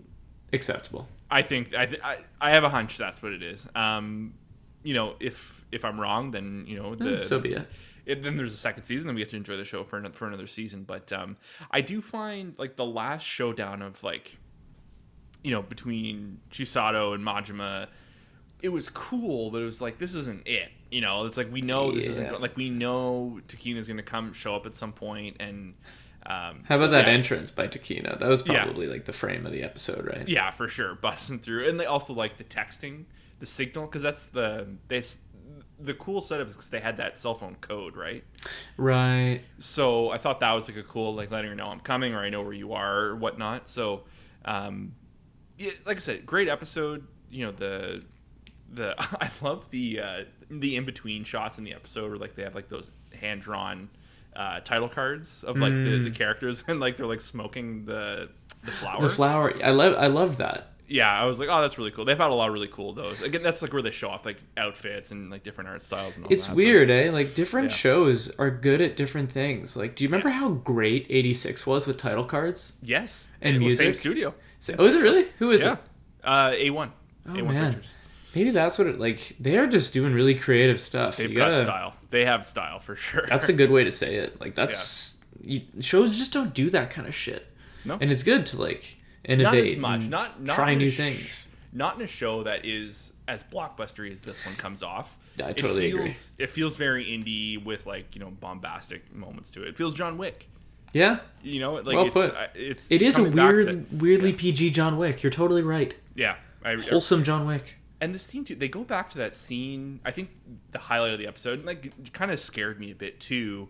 acceptable. I think I, th- I I have a hunch that's what it is. Um, you know, if if I'm wrong, then you know the so be it. it, then there's a second season, then we get to enjoy the show for another, for another season. But um, I do find like the last showdown of like, you know, between Chisato and Majima, it was cool, but it was like this isn't it. You know, it's like we know this isn't like we know Takina's gonna come show up at some point, and um, How so, about that yeah, entrance by Takina? That was Yeah. probably like the frame of the episode, right? Yeah, for sure, busting through, and they also like the texting, the signal, because that's the they the cool setup is because they had that cell phone code, right? Right. so I thought that was like a cool like letting her know I'm coming or I know where you are or whatnot. So, um, yeah, like I said, great episode. you know the the I love the uh, the in between shots in the episode where like they have like those hand drawn uh, title cards of like the, the characters and like they're like smoking the the flower. The flower. I love. I loved that. yeah, I was like, oh, that's really cool. They've had a lot of really cool those. Again, that's like where they show off like outfits and like different art styles and all It's that, weird, eh? Like different Yeah. shows are good at different things. Like, do you remember Yes. how great '86 was with title cards? Yes, And was Same music? studio. Same Oh, is it really? Who is Yeah, it? uh, A one. Oh A1 man, Pictures. maybe that's what it like. They're just doing really creative stuff. They've You got gotta- style. They have style for sure. That's a good way to say it. Like that's you, shows just don't do that kind of shit. No. and it's good to like not innovate, as much. Not, not try new sh- things. Not in a show that is as blockbustery as this one comes off. I It totally agree. It feels very indie with like you know bombastic moments to it. It feels John Wick. Yeah, You know, like Well it's, put. I- it's it is a weird, to- weirdly PG John Wick. You're totally right. yeah. I, Wholesome John Wick. and the scene too they go back to that scene i think the highlight of the episode like kind of scared me a bit too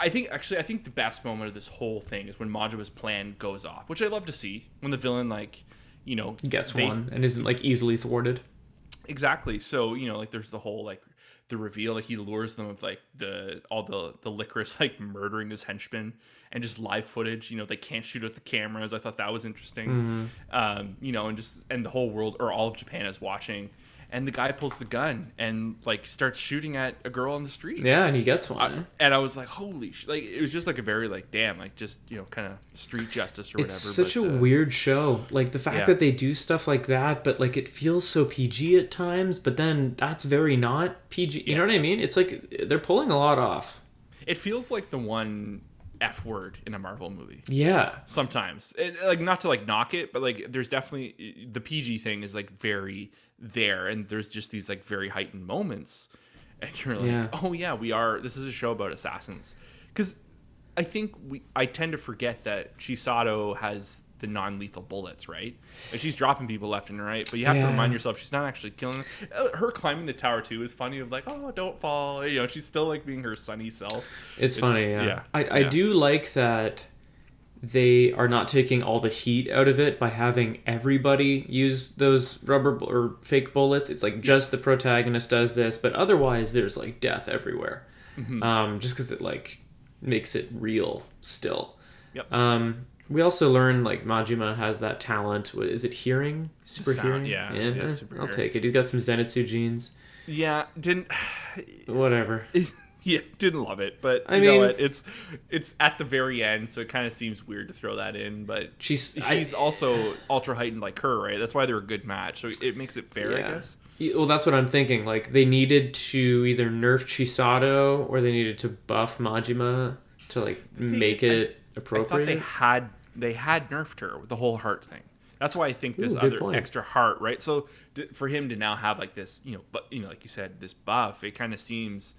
i think actually i think the best moment of this whole thing is when majima's plan goes off which i love to see when the villain like you know Gets they- one and isn't like easily thwarted. exactly so you know like there's the whole like the reveal like he lures them with like the all the the Lycoris like murdering his henchmen and just live footage you know they can't shoot at the cameras. I thought that was interesting. Um you know and just and the whole world or all of japan is watching and the guy pulls the gun and like starts shooting at a girl on the street Yeah, and he gets one. I- and I was like, "Holy!" Sh-. Like it was just like a very like, damn, like just you know, kind of street justice or it's whatever. It's such but, a uh, weird show. Like the fact yeah. that they do stuff like that, but like it feels so PG at times. But then that's very not PG. You know what I mean? It's like they're pulling a lot off. It feels like the one f word in a Marvel movie. Yeah, sometimes it, like not to like knock it but like there's definitely the pg thing is like very there and there's just these like very heightened moments and you're like Yeah. oh yeah we are this is a show about assassins because i think we i tend to forget that chisato has the non-lethal bullets right and she's dropping people left and right but you have Yeah. to remind yourself she's not actually killing them. Uh, her climbing the tower too is funny of like oh don't fall you know she's still like being her sunny self it's, It's- funny. Yeah, yeah, I, I yeah. do like that they are not taking all the heat out of it by having everybody use those rubber bu- or fake bullets. It's like just the protagonist does this, but otherwise there's like death everywhere. Mm-hmm. Um, just because it like makes it real still. Yep. Um, we also learn like Majima has that talent. What is it? Hearing, super Sound, hearing. yeah, yeah. yeah, super I'll hearing. take it. He's got some Zenitsu genes. yeah didn't Whatever. yeah, didn't love it, but I you know mean- what? It's it's at the very end, so it kind of seems weird to throw that in. But She's I- he's also ultra heightened like her, right? That's why they're a good match. So it makes it fair, I guess. Well, that's what I'm thinking. Like they needed to either nerf Chisato or they needed to buff Majima to like make is, I- it I thought they had they had nerfed her with the whole heart thing. That's why I think this Ooh, other point. extra heart, right? So d- for him to now have like this, you know, but you know, like you said, this buff, it kind of seems,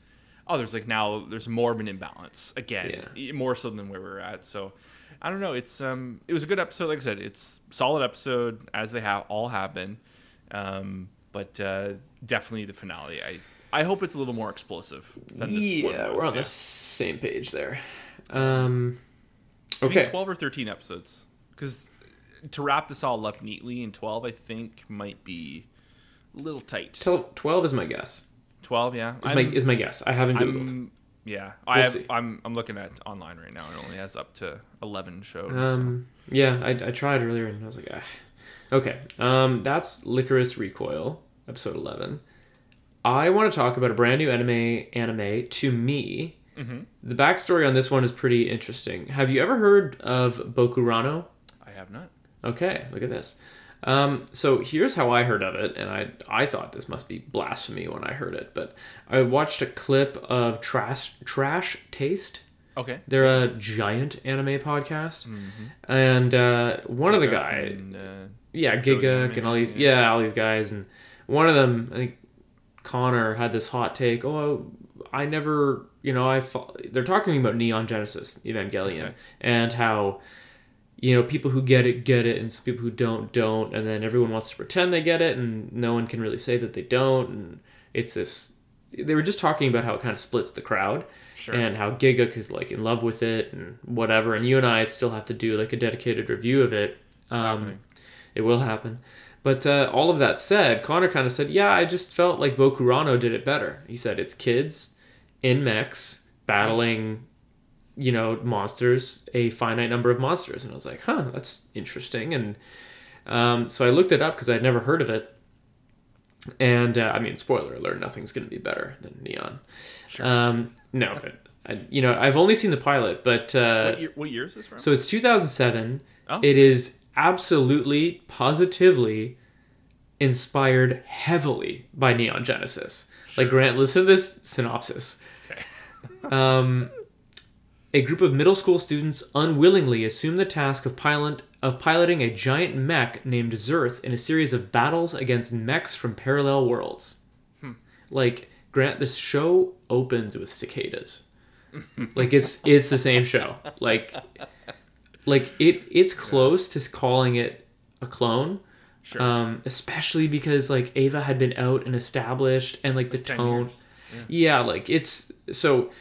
oh, there's like now there's more of an imbalance again, e- more so than where we're at. So I don't know. It's um, it was a good episode. Like I said, it's solid episode as they have all have been, um, but uh, definitely the finale. I I hope it's a little more explosive than this one yeah, was, we're on yeah. the same page there. Um, okay. 12 or 13 episodes. Because to wrap this all up neatly in 12, I think might be a little tight. Twelve is my guess. 12, yeah. Is my is my guess. I haven't googled. I'm- yeah, I We'll have, see. I'm I'm looking at online right now. It only has up to 11 shows. Um, yeah, I, I tried earlier and I was like, ah. Okay, um, that's Lycoris Recoil, episode 11. I want to talk about a brand new anime, anime to me. Mm-hmm. The backstory on this one is pretty interesting. Have you ever heard of Bokurano? I have not. Okay, look at this. Um, so here's how I heard of it, and I I thought this must be blasphemy when I heard it, but I watched a clip of Trash Trash Taste. Okay. They're a giant anime podcast, and uh, one of the guys, And, uh, yeah, Giga Anime, and all these, yeah. yeah. all these guys, and one of them, I think Connor had this hot take. Oh, I never, you know, I they're talking about Neon Genesis Evangelion Okay. and how, you know, people who get it get it, and some people who don't don't, and then everyone wants to pretend they get it, and no one can really say that they don't, and it's this. They were just talking about how it kind of splits the crowd Sure. and how Gigguk is like in love with it and whatever. And you and I still have to do like a dedicated review of it. Um, it will happen, But uh, all of that said, Connor kind of said, "Yeah, I just felt like Bokurano did it better." He said it's kids in mechs battling, you know, monsters, a finite number of monsters, and I was like, "Huh, that's interesting." And um, so I looked it up because I'd never heard of it. And uh, I mean, spoiler alert: nothing's going to be better than Neon. Sure. Um, no, but I, you know, I've only seen the pilot, but uh, what, year, what year is this from? so it's 2007. Oh. It is absolutely, positively inspired heavily by Neon Genesis. Like Grant, listen to this synopsis. Um, a group of middle school students unwillingly assume the task of pilot of piloting a giant mech named Zearth in a series of battles against mechs from parallel worlds. Like Grant, this show opens with cicadas. like it's it's the same show. Like like it it's close to calling it a clone. Sure. Um, especially because like Eva had been out and established and like the 10 tone years. yeah like it's so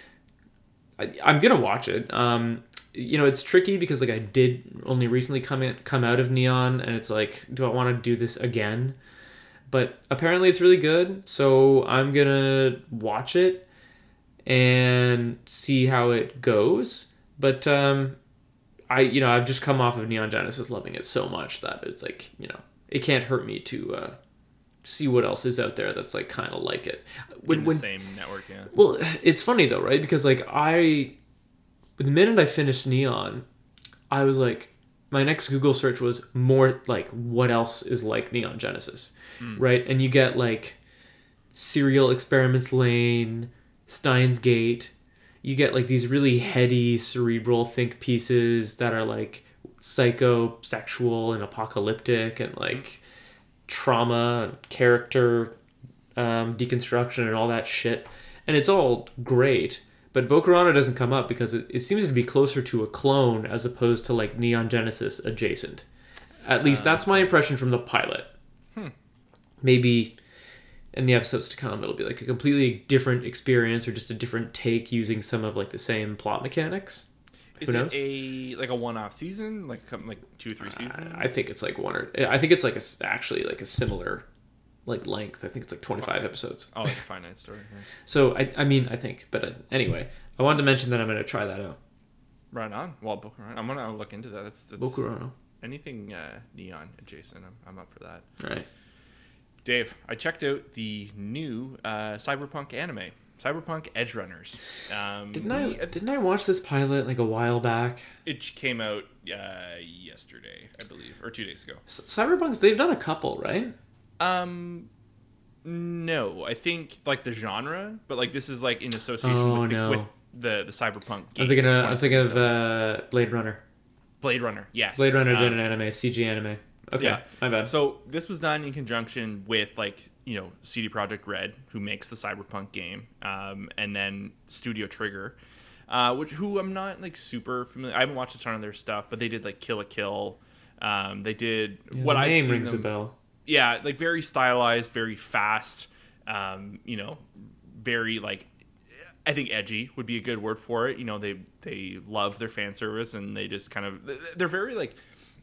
I, i'm gonna watch it. Um you know it's tricky because like i did only recently come in come out of neon and it's like do i want to do this again? But apparently it's really good so i'm gonna watch it and see how it goes. But um i you know i've just come off of neon genesis loving it so much that it's like you know it can't hurt me to uh see what else is out there that's like kind of like it when, in when the same network, yeah. well, it's funny though, right? Because like I, the minute I finished Neon, I was like, my next Google search was more like what else is like Neon Genesis, hmm. right? And you get like Serial Experiments Lain, Steins Gate. You get like these really heady, cerebral think pieces that are like psychosexual and apocalyptic and like trauma character um, deconstruction and all that shit. And it's all great. But Bokurano doesn't come up because it, it seems to be closer to a clone as opposed to like Neon Genesis adjacent. At least that's my impression from the pilot. Maybe in the episodes to come, it'll be like a completely different experience or just a different take using some of like the same plot mechanics. Is Who it a like a one-off season, like come- like two or three seasons? I think it's like one or I think it's like a actually like a similar like length. I think it's like 25 episodes. Oh, like a finite story. Nice. So I, I mean I think, but uh, anyway, I wanted to mention that I'm going to try that out. Right on. Well, Bokurano. I'm gonna look into that. That's, that's Bokurano. anything uh, neon adjacent. I'm, I'm up for that. Right. Dave, I checked out the new uh, cyberpunk anime, Cyberpunk Edgerunners. Um, Didn't I didn't I watch this pilot like a while back? It came out uh, yesterday, I believe, or two days ago. C- Cyberpunks they've done a couple, right? Um, no, I think like the genre, but like this is like in association Oh, with, the, no. with the the cyberpunk. Game I'm thinking of, I'm thinking of uh, Blade Runner. Blade Runner. Yes, Blade Runner did Um, an anime, CG anime. Okay, Yeah. my bad. So this was done in conjunction with like you know CD Projekt Red, who makes the Cyberpunk game, um, and then Studio Trigger, uh, which who I'm not like super familiar. I haven't watched a ton of their stuff, but they did like Kill la Kill. Um, they did Yeah, what the I've name rings them, a bell. yeah, like very stylized, very fast. Um, you know, very like I think edgy would be a good word for it. You know, they they love their fan service and they just kind of they're very like.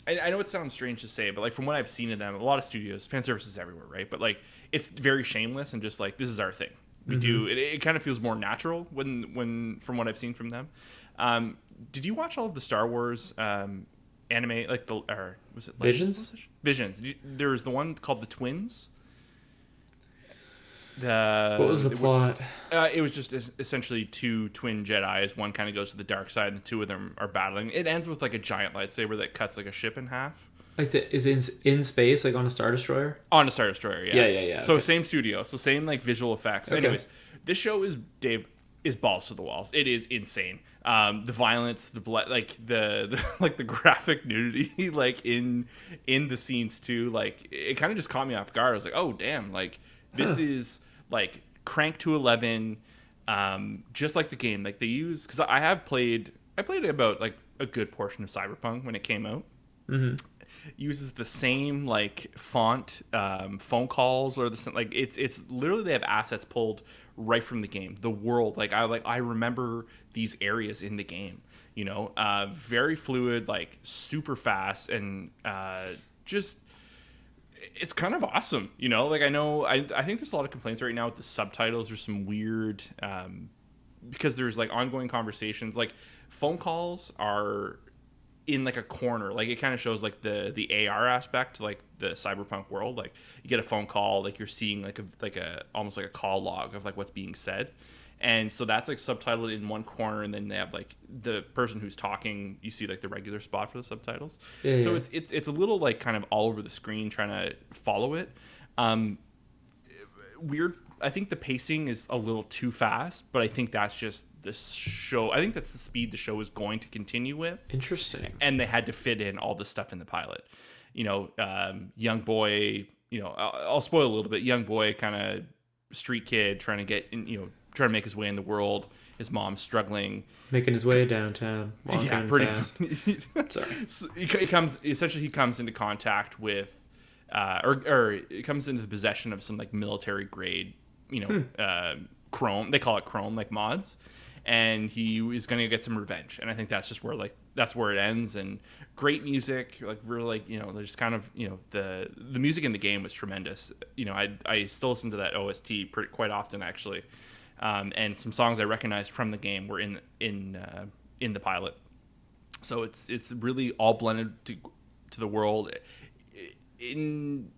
I, I know it sounds strange to say, but like from what I've seen of them, a lot of studios fan service is everywhere, right? But like it's very shameless and just like this is our thing. We do it. It kind of feels more natural when when from what I've seen from them. Um, did you watch all of the Star Wars um, anime like the or was it Visions? it? Visions. Did you- There was the one called the Twins. The What was the plot? uh, it was just essentially two twin Jedi's. One kind of goes to the dark side, and the two of them are battling. It ends with like a giant lightsaber that cuts like a ship in half Like the, is in in space, like on a star destroyer? on a Star Destroyer. Yeah, Yeah, yeah, yeah, So okay. same studio, so same like visual effects. Okay. Anyways, this show is Dave is balls to the walls. It is insane. Um, the violence, the blood, like the, the like the graphic nudity, like in in the scenes too. Like it kind of just caught me off guard. I was like, oh damn, like this is like crank to eleven, um, just like the game. Like they use because I have played. I played about like a good portion of Cyberpunk when it came out uses the same like font um, phone calls or the same- like it's it's literally they have assets pulled right from the game the world like i like i remember these areas in the game you know uh, very fluid like super fast and uh, just it's kind of awesome, you know. Like I know, I I think there's a lot of complaints right now with the subtitles. There's some weird, um, because there's like ongoing conversations. Like phone calls are in like a corner. Like it kind of shows like the the AR aspect, like the cyberpunk world. Like you get a phone call, like you're seeing like a like a almost like a call log of like what's being said and so that's like subtitled in one corner and then they have like the person who's talking you see like the regular spot for the subtitles Yeah, so yeah. it's it's it's a little like kind of all over the screen trying to follow it um weird i think the pacing is a little too fast but i think that's just the show i think that's the speed the show is going to continue with Interesting. and they had to fit in all the stuff in the pilot. You know, um, young boy. You know, I'll, I'll spoil a little bit. Young boy, kind of street kid, trying to get in. You know, trying to make his way in the world. His mom's struggling. Making his way downtown, walking yeah, pretty. fast. Sorry. So he, he comes essentially. He comes into contact with, uh, or or he comes into the possession of some like military grade, you know, Hmm. uh, chrome. They call it chrome, like mods, and he is going to get some revenge. And I think that's just where like that's where it ends. And great music, like really, like you know, there's kind of you know the the music in the game was tremendous. You know, I I still listen to that OST pretty, quite often actually. Um, and some songs I recognized from the game were in in uh, in the pilot. So it's it's really all blended to to the world. In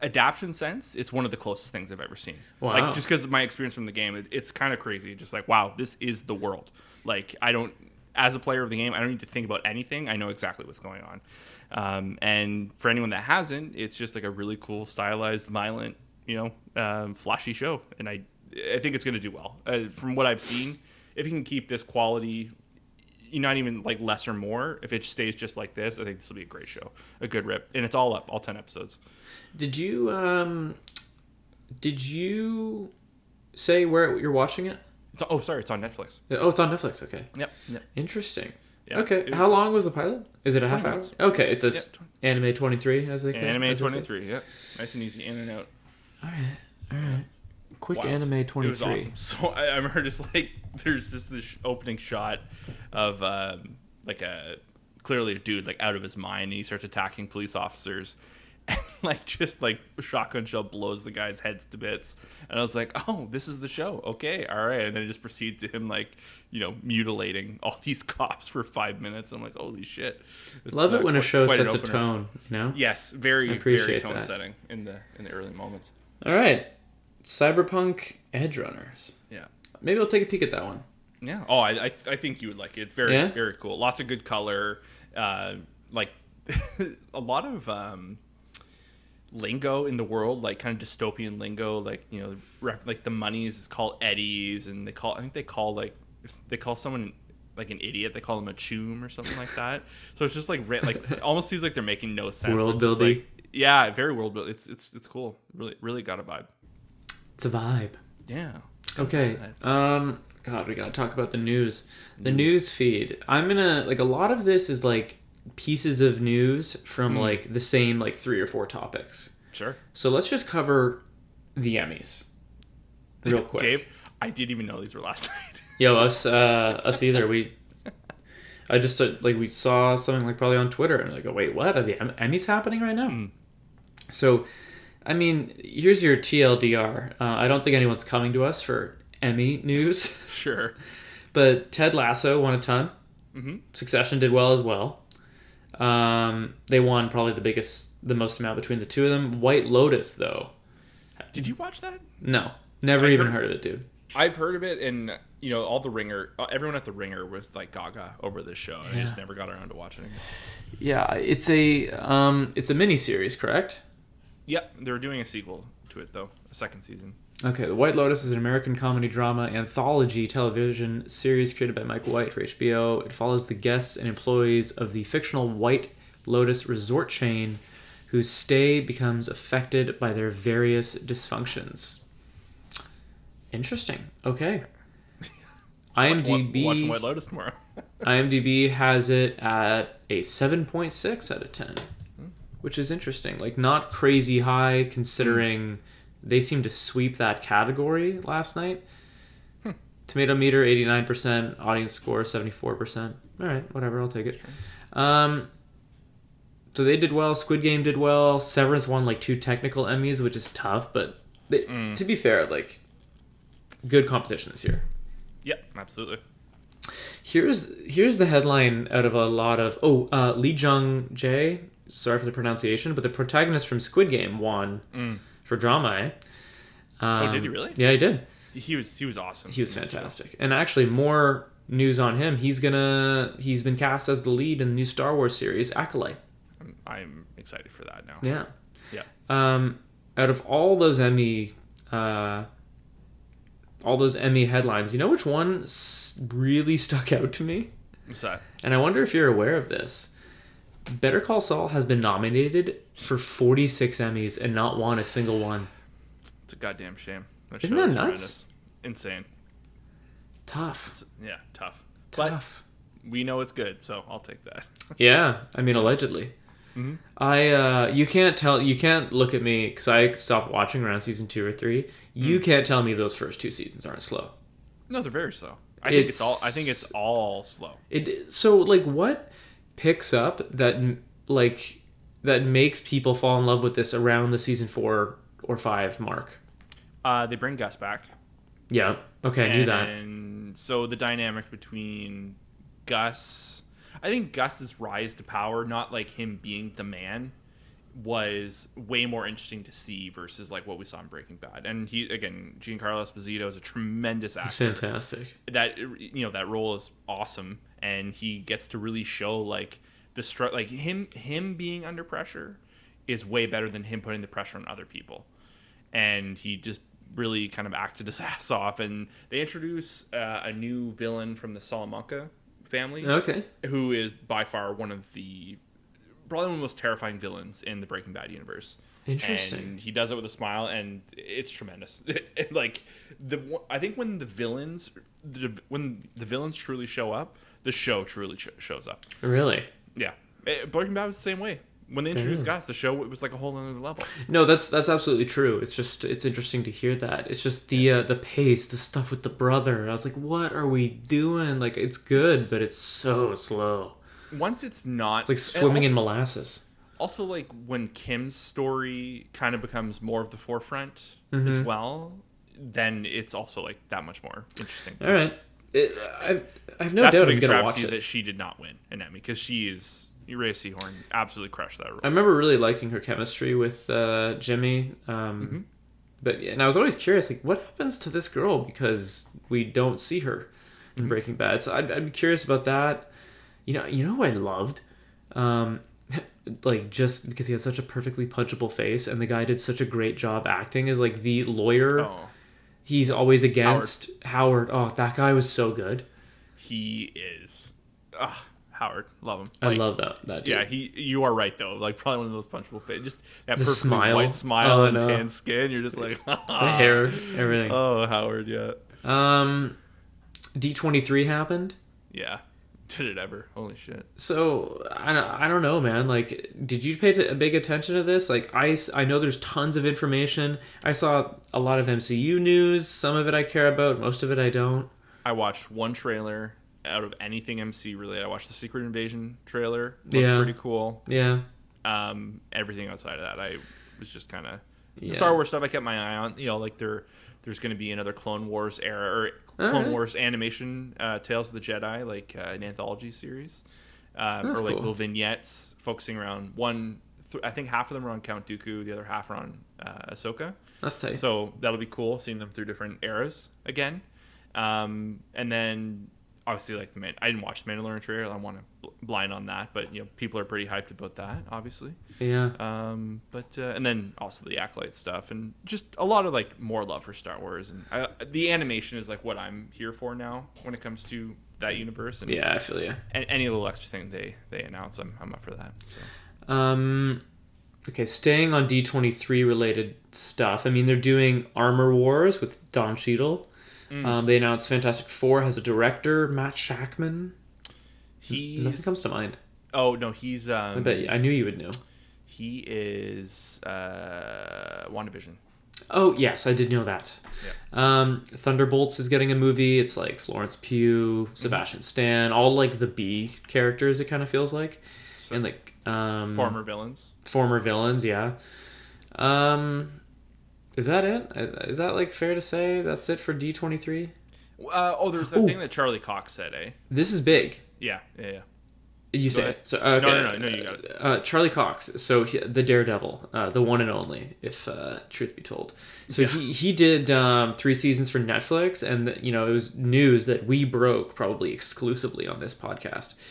adaption sense, it's one of the closest things I've ever seen. Wow. Like just because of my experience from the game, it, it's kind of crazy. Just like wow, this is the world. Like I don't, as a player of the game, I don't need to think about anything. I know exactly what's going on. Um, and for anyone that hasn't, it's just like a really cool, stylized, violent, you know, um, flashy show. And I, I think it's going to do well. Uh, from what I've seen, if you can keep this quality you not even like less or more. If it stays just like this, I think this will be a great show, a good rip, and it's all up, all ten episodes. Did you um did you say where you're watching it? It's, oh, sorry, it's on Netflix. Oh, it's on Netflix. Okay. Yep. Yep. Interesting. Yeah, okay. How long was the pilot? Is it a half hour? Okay, it's a anime 23 as they call Anime as they say. twenty three. Yep. Nice and easy, in and out. All right. All right. Quick Wow. anime 23. It was awesome. So I, I remember just like there's just this opening shot of um, like a clearly a dude like out of his mind, and he starts attacking police officers. And like just like a shotgun shell blows the guy's heads to bits, and I was like, "Oh, this is the show, okay, all right." And then it just proceeds to him like, you know, mutilating all these cops for five minutes. I'm like, "Holy shit!" It's, Love it uh, when a show sets a tone, you know? Yes, very I very appreciate tone that. setting in the in the early moments. All right. Cyberpunk Edgerunners. Yeah. Maybe I'll take a peek at that one. Yeah. Oh, I, I, I think you would like it. Very Yeah? very cool. Lots of good color. Uh, like a lot of um, lingo in the world, like kind of dystopian lingo. Like you know, ref, like the monies is called eddies, and they call I think they call like if they call someone like an idiot, they call them a choom or something like that. So it's just like writ- like it almost seems like they're making no sense. World building. like- yeah, very world building. It's it's it's cool. Really really got a vibe. It's a vibe. Yeah. Okay. Um God, we gotta talk about the news. The news feed. I'm gonna like a lot of this is like pieces of news from Hmm. like the same like three or four topics. Sure. So let's just cover the Emmys. Real quick. Dave, I didn't even know these were last night. Yo, us uh us either. We I just uh, like we saw something like probably on Twitter and like, oh, wait, what are the Emmys happening right now? Mm. So, I mean, here's your TLDR. Uh, I don't think anyone's coming to us for Emmy news, sure. but Ted Lasso won a ton. Mhm. Succession did well as well. Um, they won probably the biggest, the most amount between the two of them. White Lotus, though, Did you watch that? no, never I even heard- heard of it, dude. I've heard of it, and you know, all the ringer, uh, everyone at the ringer was like gaga over this show. and I just never got around to watching it. Yeah, it's a um, it's a mini series, correct? Yep, they're doing a sequel to it though, a second season. Okay, The White Lotus is an American comedy drama anthology television series created by Mike White for HBO. It follows the guests and employees of the fictional White Lotus resort chain whose stay becomes affected by their various dysfunctions. Interesting. Okay. Watch, IMDb watch White Lotus tomorrow. IMDb has it at a 7.6 out of 10, which is interesting. Like, not crazy high considering they seem to sweep that category last night. Tomato meter 89%, audience score 74%. All right, whatever, I'll take it. Um, so they did well. Squid Game did well. Severance won like two technical Emmys, which is tough, but they, Mm. to be fair, like good competition this year. Yeah, absolutely. Here's here's the headline out of a lot of oh uh, Lee Jung Jae. Sorry for the pronunciation, but the protagonist from Squid Game won for drama. Eh? Um, Mm. Oh, did he really? Yeah, he did. He was he was awesome. He was fantastic. And actually, more news on him. He's gonna he's been cast as the lead in the new Star Wars series Acolyte. I'm, I'm excited for that now. Yeah. Yeah. Um, out of all those Emmy, uh, all those Emmy headlines, you know which one s- really stuck out to me? What's that? And I wonder if you're aware of this. Better Call Saul has been nominated for 46 Emmys and not won a single one. It's a goddamn shame. That Isn't that is nuts? tremendous. Insane. Tough. Yeah, tough. But Tough. we know it's good, so I'll take that. Yeah, I mean allegedly. Mm-hmm. I uh, you can't tell you can't look at me because I stopped watching around season two or three. Mm. You can't tell me those first two seasons aren't slow. no, they're very slow. I think it's, It's- all. I think it's all slow. It so like what picks up that like that makes people fall in love with this around the season four or five mark. Uh, they bring Gus back. Yeah. Okay, I knew that. And so the dynamic between Gus, I think Gus's rise to power, not like him being the man, was way more interesting to see versus like what we saw in Breaking Bad. And he again, Giancarlo Esposito is a tremendous actor. It's fantastic. That you know that role is awesome, and he gets to really show like the str- like him him being under pressure is way better than him putting the pressure on other people and he just really kind of acted his ass off. And they introduce uh, a new villain from the Salamanca family, Okay. who is by far one of the probably one of the most terrifying villains in the Breaking Bad universe. Interesting. And he does it with a smile, and it's tremendous. like the, I think when the villains, the, when the villains truly show up, the show truly sh- shows up. Really? Yeah, Eh, Breaking Bad was the same way. When they introduced Gus, the show it was like a whole other level. No, that's that's absolutely true. It's just it's interesting to hear that. It's just the uh, the pace, the stuff with the brother. I was like, what are we doing? Like it's good, but it's so slow. Once it's not, It's like swimming in molasses. also like when Kim's story kind of becomes more of the forefront Mm-hmm. as well, then it's also like that much more interesting. All right. It, I I have no That's doubt I'm gonna watch travesty it. that she did not win an Emmy because she is Rhea Seehorn absolutely crushed that role. I remember really liking her chemistry with uh, Jimmy. Um, Mm-hmm. But and I was always curious, like, what happens to this girl because we don't see her in Mm-hmm. Breaking Bad. So I'd, I'd be curious about that. You know, you know who I loved, um, like just because he has such a perfectly punchable face, and the guy did such a great job acting as like the lawyer. oh, He's always against Howard. Oh, that guy was so good. he is. Ugh, Howard, love him. I love that. That dude. Yeah, he. You are right though. Like probably one of those punchable faces. Just that The perfectly smile. white smile Oh, and no. tan skin. You're just like the hair, everything. Oh, Howard. Yeah. Um, D twenty three happened. Yeah. Did it ever? Holy shit. So I don't, I don't know, man. Like, did you pay t- big attention to this? Like, I I know there's tons of information. I saw a lot of MCU news. Some of it I care about. Most of it I don't. I watched one trailer out of anything MC related. I watched the Secret Invasion trailer. Yeah. pretty cool. Yeah, Um, everything outside of that, I was just kind of Yeah. Star Wars stuff. I kept my eye on. You know, like there, there's going to be another Clone Wars era or Clone Alright. Wars animation, uh, Tales of the Jedi, like uh, an anthology series, um, or like cool. little vignettes focusing around one. Th- I think half of them are on Count Dooku, the other half are on uh, Ahsoka. that's tight. So that'll be cool seeing them through different eras again. Um, and then obviously like the Man- I didn't watch the Mandalorian trailer. I want to bl- blind on that, but you know people are pretty hyped about that, obviously. yeah, Um, but uh, and then also the acolyte stuff and just a lot of like more love for Star Wars and I, the animation is like what I'm here for now when it comes to that universe and yeah. I feel you. a- any little extra thing they they announce I'm I'm up for that. So Um, okay, staying on D twenty three related stuff. I mean, they're doing Armor Wars with Don Cheadle. Mm. Um, they announced Fantastic Four has a director, Matt Shakman. He Nothing comes to mind. oh no he's I um, bet you, I knew you would know. he is uh WandaVision. Oh yes, I did know that. Um, Thunderbolts is getting a movie. It's like Florence Pugh, Sebastian Stan, all like the B characters. It kind of feels like. and like um, Former villains. former villains. Yeah. Um, is that it? Is that like fair to say? That's it for D twenty three. Uh, oh, there's that Ooh. thing that Charlie Cox said, eh? This is big. Yeah, yeah, yeah. You say ahead. it. So, okay. no, no, no, you got it. Uh, Charlie Cox. So he, the Daredevil, uh, the one and only, if uh, truth be told. So he he did um, three seasons for Netflix, and you know it was news that we broke probably exclusively on this podcast.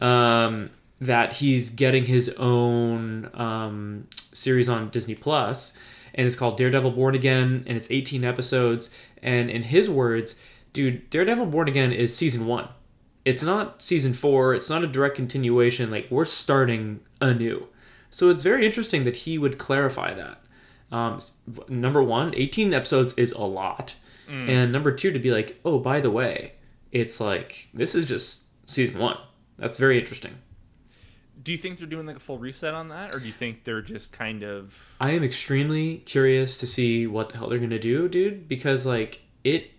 Um, that he's getting his own um, series on Disney Plus, and it's called Daredevil Born Again, and it's 18 episodes. And in his words, dude, Daredevil Born Again is season one. It's not season four. It's not a direct continuation. Like we're starting anew. So it's very interesting that he would clarify that. Um, number one, 18 episodes is a lot. And number two, to be like, oh, by the way, it's like, this is just season one. That's very interesting. Do you think they're doing like a full reset on that, or do you think they're just kind of? I am extremely curious to see what the hell they're gonna do, dude, because like it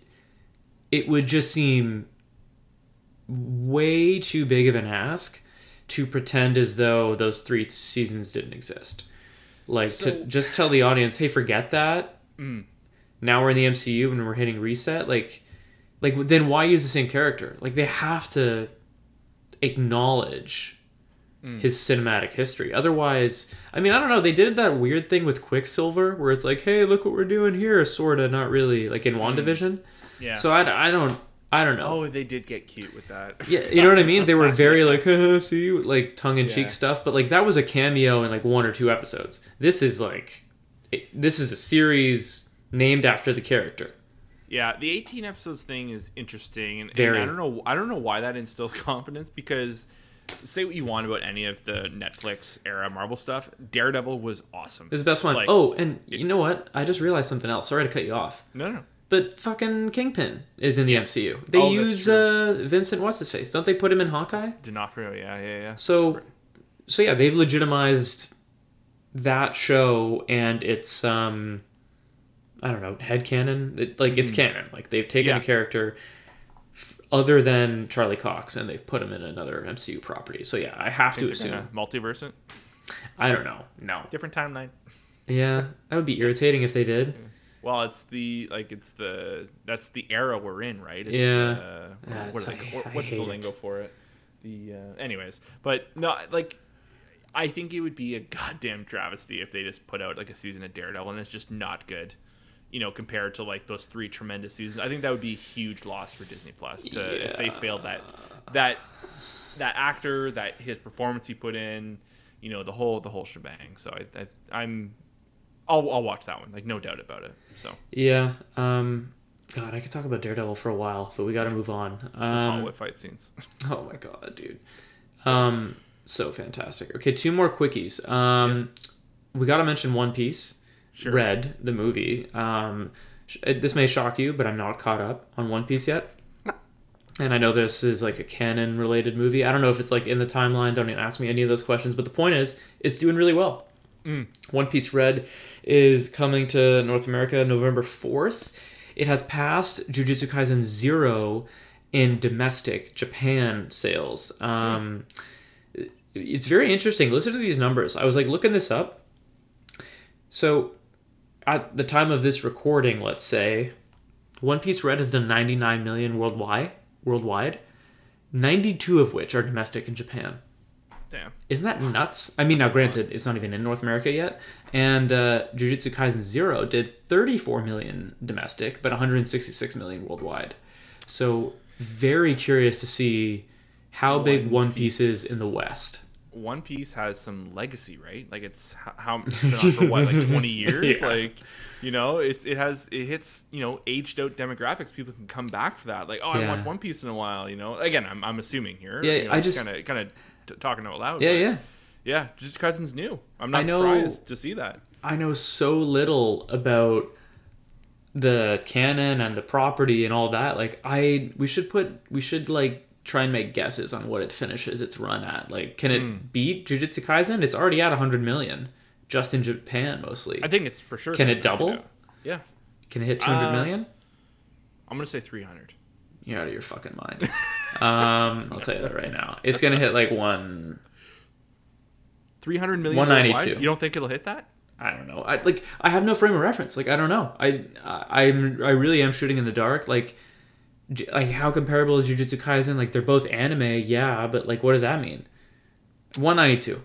it would just seem way too big of an ask to pretend as though those three seasons didn't exist. Like So- to just tell the audience, hey, forget that. Mm. Now we're in the MCU and we're hitting reset. Like like then why use the same character? Like they have to acknowledge Mm. his cinematic history. Otherwise, I mean, I don't know. They did that weird thing with Quicksilver where it's like, hey, look what we're doing here, sort of, not really, like in mm. WandaVision. Yeah. So I, I don't, I don't know. oh, they did get cute with that. Yeah, you know what I mean? They were very like, "Haha, see, like tongue in cheek Yeah. stuff, but like that was a cameo in like one or two episodes. This is like, it, this is a series named after the character. Yeah, the 18 episodes thing is interesting, and, and Very. I don't know. I don't know why that instills confidence because say what you want about any of the Netflix era Marvel stuff, Daredevil was awesome. This is the best one. Like- oh, and you know what? I just realized something else. Sorry to cut you off. no, no, But fucking Kingpin is in the MCU. They Oh, use uh, Vincent what's his face? Don't they put him in Hawkeye? D'Onofrio. Yeah, yeah, yeah. So, so yeah, they've legitimized that show and it's um, I don't know, head canon. It, like it's canon. Like they've taken Hmm. Yeah. a character other than Charlie Cox and they've put him in another MCU property. So yeah, I have to assume. multiverse it. I don't know. No. Different timeline. Yeah, that would be irritating if they did. Well, it's the like it's the that's the era we're in, right? It's Yeah. The, uh, Yeah, what like- what- I what's the lingo it. for it? The uh, anyways, but no, like I think it would be a goddamn travesty if they just put out like a season of Daredevil and it's just not good. You know, compared to like those three tremendous seasons, I think that would be a huge loss for Disney Plus to if they failed that that that actor, that his performance he put in, you know, the whole the whole shebang. So I, I I'm I'll I'll watch that one, like no doubt about it. So Yeah. Um, God, I could talk about Daredevil for a while, but we got to move on. Um, Hollywood fight scenes. Oh my god, dude. Um, so fantastic. Okay, two more quickies. Um, we got to mention One Piece. Sure. Red, the movie. Um, sh- this may shock you, but I'm not caught up on One Piece yet. And I know this is like a canon related movie. I don't know if it's like in the timeline. Don't even ask me any of those questions. But the point is, it's doing really well. One Piece Red is coming to North America November 4th. It has passed Jujutsu Kaisen Zero in domestic Japan sales. Um, It's very interesting. Listen to these numbers. I was like looking this up. So, at the time of this recording, let's say, One Piece Red has done 99 million worldwide. Worldwide, 92 of which are domestic in Japan. Damn. Isn't that nuts? I mean, now granted, it's not even in North America yet. And uh, Jujutsu Kaisen Zero did 34 million domestic, but 166 million worldwide. So very curious to see how big One One Piece is in the West. One Piece has some legacy, right? Like it's how it's been on for what, like twenty years? Yeah. Like, you know, it's it has it hits you know aged out demographics. People can come back for that. Like, oh, I Yeah. watched One Piece in a while. You know, again, I'm, I'm assuming here. Yeah, you know, I just- kind of kind of t- talking out loud. Yeah, yeah. yeah. Jujutsu Kaisen's new. I'm not know- surprised to see that. I know so little about the canon and the property and all that. Like I we should put we should like try and make guesses on what it finishes its run at. Like can it Hmm. beat Jujutsu Kaisen? It's already at 100 million just in Japan mostly. I think it's for sure. Can it double? Yeah, Can it hit 200 Uh, million? I'm gonna say 300. You're out of your fucking mind. um, I'll tell you that right now. It's gonna hit like one 300 million 192. worldwide? You don't think it'll hit that? I don't know. I like I have no frame of reference. Like I don't know. I I I'm I really am shooting in the dark. Like like how comparable is Jujutsu Kaisen? Like they're both anime, yeah, but like what does that mean? 192.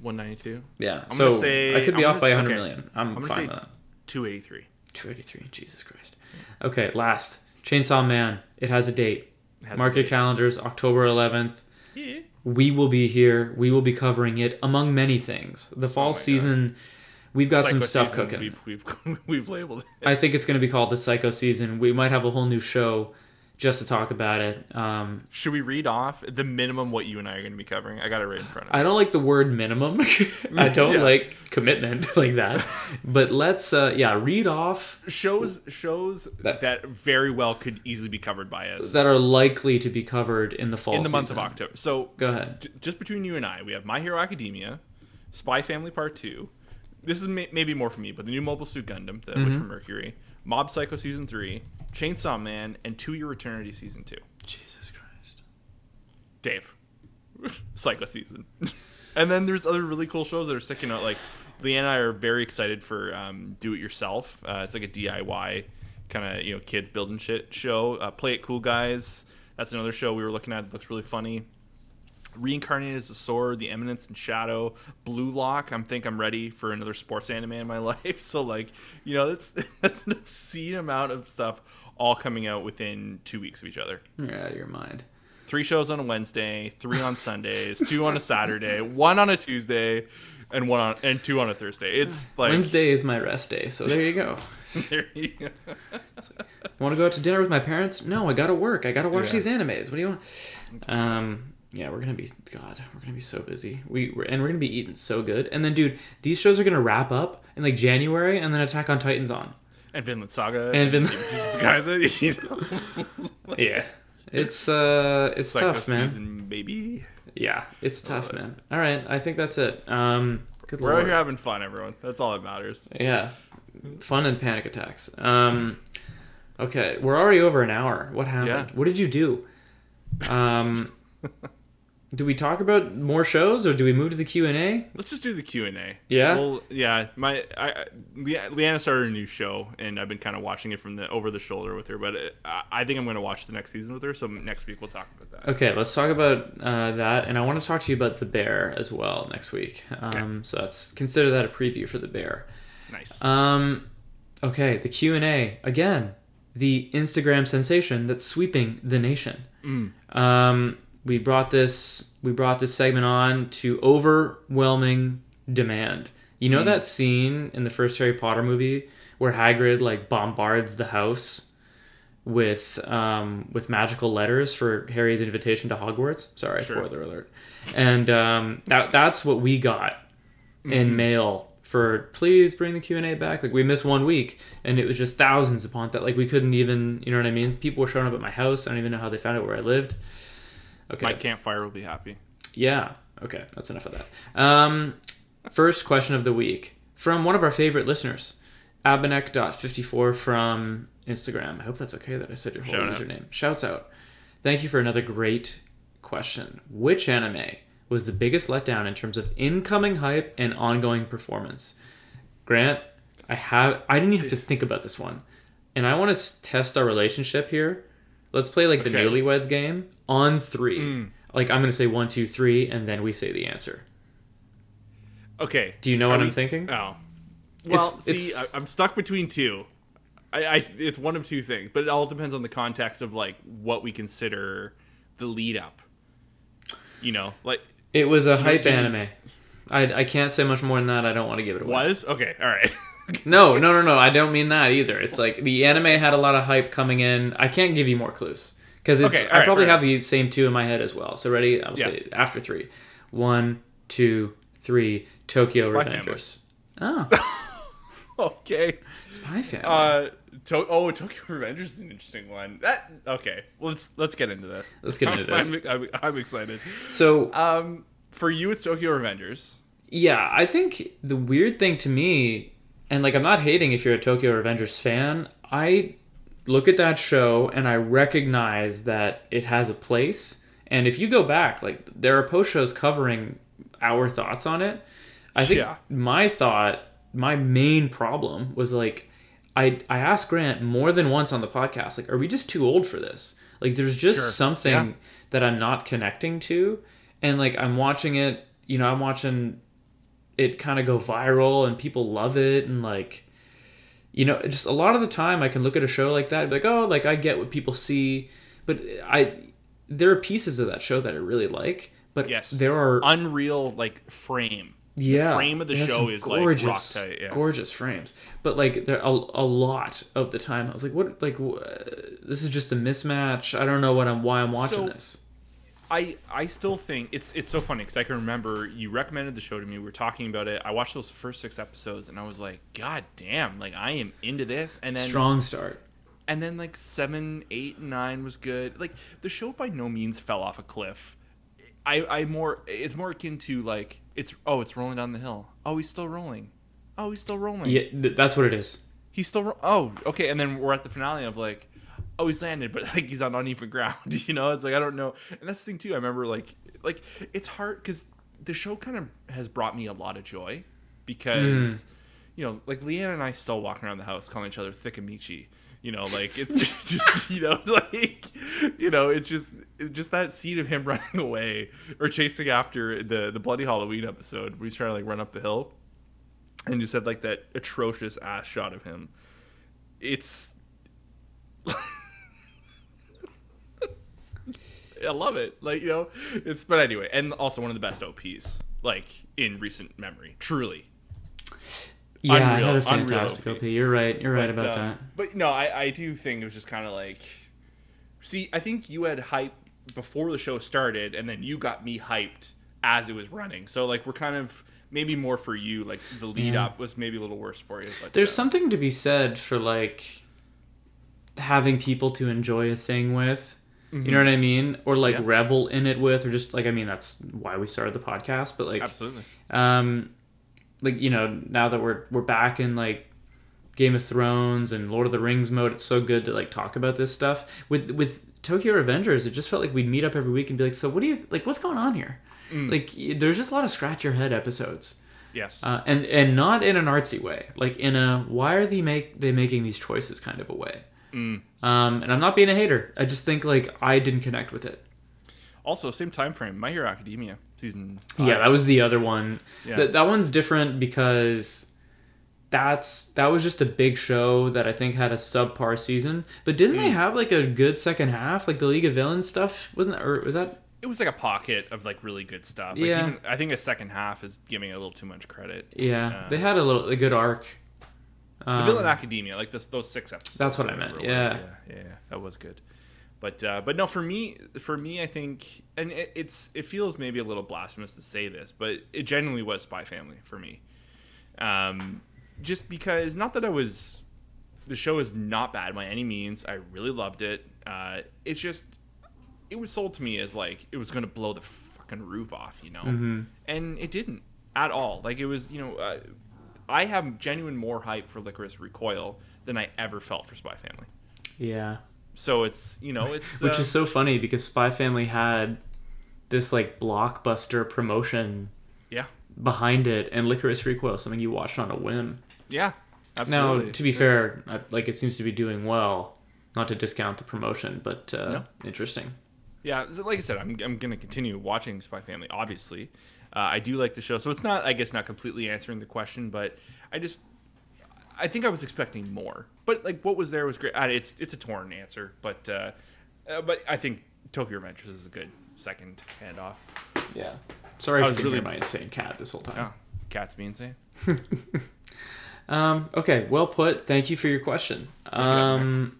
192. Yeah. I'm so gonna say- I could be I'm off by 100 okay. million. I'm, I'm fine with that. 283. 283. Jesus Christ. Okay, last. Chainsaw Man. It has a date. Has Mark your calendars, October 11th. Yeah. We will be here. We will be covering it among many things. The fall Oh my God. Season, we've got some stuff season, cooking. We've, we've, we've labeled it. I think it's going to be called the Psycho season. We might have a whole new show just to talk about it. Um, Should we read off the minimum what you and I are going to be covering? I got it right in front of me. I don't like the word minimum. I don't Yeah. like commitment like that. But let's, uh, yeah, read off shows shows That- that, very well could easily be covered by us that are likely to be covered in the fall in the month of. October. So Go ahead. j- just between you and I, we have My Hero Academia, Spy Family Part Two. This is may- maybe more for me, but the new Mobile Suit Gundam, the Mm-hmm. Witch from Mercury, Mob Psycho Season Three, Chainsaw Man, and To Your Eternity Season Two. Jesus Christ. Dave, Psycho season. and then there's other really cool shows that are sticking out. Like Leanne and I are very excited for um, Do It Yourself. Uh, it's like a DIY kind of you know kids building shit show. Uh, Play It Cool Guys. That's another show we were looking at. It looks really funny. Reincarnated as a Sword, The Eminence and Shadow, Blue Lock. I'm think I'm ready for another sports anime in my life. So like, you know, that's that's an obscene amount of stuff all coming out within two weeks of each other You're out of your mind. three shows on a Wednesday, three on Sundays, two on a Saturday, one on a Tuesday, and one on and two on a Thursday. It's like Wednesday is my rest day, so there you go. There you go. Want to go out to dinner with my parents? No, I gotta work. I gotta watch Yeah. these animes. What do you want? Um, yeah, we're gonna be God. We're gonna be so busy. We we're, and we're gonna be eating so good. And then, dude, these shows are gonna wrap up in like January, and then Attack on Titan's on. And Vinland Saga. And Vin- guys, you know, Yeah, it's uh, it's tough, man. Season, baby. Yeah, it's tough, man. All right, I think that's it. Um, good We're out here having fun, everyone. That's all that matters. Yeah, fun and panic attacks. Um, okay, we're already over an hour. What happened? Yeah. What did you do? Um, do we talk about more shows or do we move to the Q and A? Let's just do the Q and A. Yeah? Well, yeah. My I, Le- Leanna started a new show, and I've been kind of watching it from the over the shoulder with her. But it, I, I think I'm going to watch the next season with her. So next week we'll talk about that. Okay, let's talk about uh, that, and I want to talk to you about the bear as well next week. Um, So that's consider that a preview for the bear. Nice. Um, okay, the Q and A again. The Instagram sensation that's sweeping the nation. Um, we brought this we brought this segment on to overwhelming demand. You know that scene in the first Harry Potter movie where Hagrid like bombards the house with um, with magical letters for Harry's invitation to Hogwarts. Sorry, Sure. spoiler alert. And um, that that's what we got in mail for please bring the Q&A back. Like we missed one week and it was just thousands upon that. Like we couldn't even, you know what I mean? People were showing up at my house. I don't even know how they found out where I lived. Okay. My campfire will be happy. Yeah. Okay. That's enough of that. Um, first question of the week from one of our favorite listeners, Abenek.54 from Instagram. I hope that's okay that I said your whole Shout out. username. Shouts out. Thank you for another great question. Which anime was the biggest letdown in terms of incoming hype and ongoing performance? Grant, I have I didn't even have to think about this one. And I want to test our relationship here. Let's play like the Okay. newlyweds game on three. Like I'm gonna say one, two, three, and then we say the answer. Okay. Do you know Are what we- I'm thinking? Oh. Well, It's- see, it's- I, I'm stuck between two. I, I it's one of two things, but it all depends on the context of like what we consider the lead up. You know, like It was a hype do you- anime. I, I can't say much more than that. I don't want to give it away. was okay. All right. No, no, no, no. I don't mean that either. It's like the anime had a lot of hype coming in. I can't give you more clues because it's. Okay, I right, probably have the same two in my head as well. So ready? I'll Yeah. say after three. One, two, three. Tokyo Spy Revengers. Oh, okay. Spy Family. Uh, to- oh, Tokyo Revengers is an interesting one. That okay. Let's let's get into this. Let's get into this. I'm, I'm, I'm excited. so Um, for you, it's Tokyo Revengers. Yeah, I think the weird thing to me, and like I'm not hating if you're a Tokyo Revengers fan, I look at that show and I recognize that it has a place. And if you go back, like there are post shows covering our thoughts on it. I think Yeah. my thought, my main problem was like, I I asked Grant more than once on the podcast, like, are we just too old for this? Like, there's just Sure. something Yeah. that I'm not connecting to, and like I'm watching it, you know, I'm watching it kind of go viral and people love it and like you know just a lot of the time i can look at a show like that and be like oh like i get what people see but i there are pieces of that show that i really like but Yes. there are Unreal like frame. yeah The frame of the show is like rock tight. Yeah. gorgeous frames but like there a, a lot of the time i was like what like this is just a mismatch i don't know what i'm why i'm watching So- this I I still think it's it's so funny because I can remember you recommended the show to me. We were talking about it. I watched those first six episodes and I was like, God damn! Like I am into this. And then strong start and then like seven, eight, nine was good. Like the show by no means fell off a cliff. I I more it's more akin to like it's oh it's rolling down the hill. Oh he's still rolling. Oh he's still rolling. yeah th- that's what it is He's still ro- oh okay. And then we're at the finale of like oh he's landed, but like he's on uneven ground. You know it's like I don't know. And that's the thing too. I remember like like it's hard because the show kind of has brought me a lot of joy because hmm. you know like Leanne and I still walking around the house calling each other thick and Michi. You know, like it's just you know, like you know, it's just it's just that scene of him running away or chasing after the the bloody Halloween episode where he's trying to like run up the hill, and you said like that atrocious ass shot of him. It's I love it. Like you know, it's but anyway, and also one of the best OPs like in recent memory. Truly, yeah Unreal- had a fantastic OP. op you're right you're right But, about um, that But no, I, I do think it was just kind of like, see, I think you had hype before the show started, and then you got me hyped as it was running. So like we're kind of maybe more for you. Like the lead Yeah. up was maybe a little worse for you. But There's uh, something to be said for like having people to enjoy a thing with. You know what I mean? Or like Mm-hmm. Yeah. revel in it with or just like I mean that's why we started the podcast, but like absolutely. um like you know, now that we're we're back in like Game of Thrones and Lord of the Rings mode, it's so good to like talk about this stuff. With with Tokyo Avengers, it just felt like we'd meet up every week and be like, "So what do you like what's going on here?" Mm. Like there's just a lot of scratch your head episodes Yes. uh, and and not in an artsy way, like in a why are they make they making these choices kind of a way. Mm. Um, and I'm not being a hater. I just think like I didn't connect with it. also, same time frame. My Hero Academia season. Five. Yeah, that was the other one. Yeah. That that one's different because that's that was just a big show that I think had a subpar season. But didn't Mm. they have like a good second half? Like the League of Villains stuff wasn't that, or was that? It was like a pocket of like really good stuff. Like Yeah. Even, I think a second half is giving it a little too much credit. Yeah, Uh, they had a little a good arc. The Um, Villain Academia, like this, those six episodes. That's what I meant, yeah. yeah, yeah, yeah, that was good. But uh, but no, for me, for me, I think, and it, it's it feels maybe a little blasphemous to say this, but it genuinely was Spy Family for me. Um, just because, not that I was, the show is not bad by any means. I really loved it. Uh, it's just, it was sold to me as like it was gonna blow the fucking roof off, you know, Mm-hmm. and it didn't at all. Like it was, you know. Uh, I have genuine more hype for Lycoris Recoil than I ever felt for Spy Family. Yeah, So it's you know it's which uh, is so funny because Spy Family had this like blockbuster promotion yeah behind it, and Lycoris Recoil, something you watched on a whim. yeah absolutely. Now, to be fair, I- like it seems to be doing well. Not to discount the promotion, but uh, No. interesting. yeah, so like I said, I'm I'm gonna continue watching Spy Family. Obviously, uh, I do like the show, so it's not I guess not completely answering the question, but I just I think I was expecting more. But like what was there was great. Uh, It's it's a torn answer, but uh, uh, but I think Tokyo Revengers is a good second handoff. Yeah. Sorry I was really- my insane cat this whole time. Oh, cats being insane. Um, okay, well put. Thank you for your question. Um,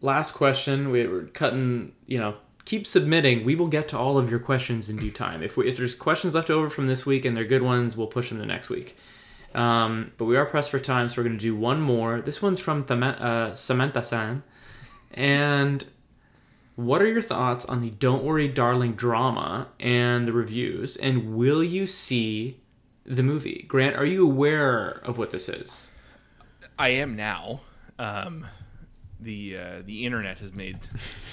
last question. We were cutting. You know, keep submitting. We will get to all of your questions in due time. If we, if there's questions left over from this week and they're good ones, we'll push them to next week. Um, but we are pressed for time, so we're going to do one more. This one's from Thama- uh, Samantha San. And what are your thoughts on the Don't Worry Darling drama and the reviews? And will you see the movie? Grant, are you aware of what this is? I am now. Um, the uh, the internet has made.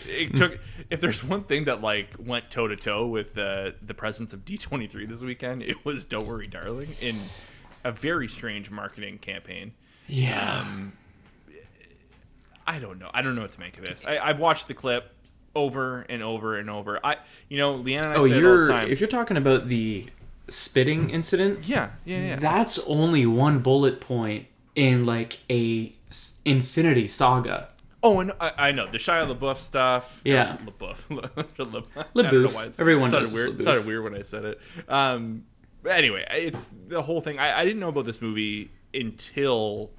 It took if there's one thing that like went toe to toe with uh, the presence of D23 this weekend it was don't worry darling in a very strange marketing campaign. Yeah. um, I don't know. I don't know what to make of this. I, I've watched the clip over and over and over. I you know Leanne and I oh, you're the time. if you're talking about the spitting incident, yeah yeah yeah that's only one bullet point in like a infinity saga. Oh, and I, I know the Shia LaBeouf stuff. Yeah. LaBeouf. LaBeouf. I don't LaBeouf. know Everyone sounded knows weird. LaBeouf. Sounded weird when I said it. Um, anyway, it's the whole thing. I, I didn't know about this movie until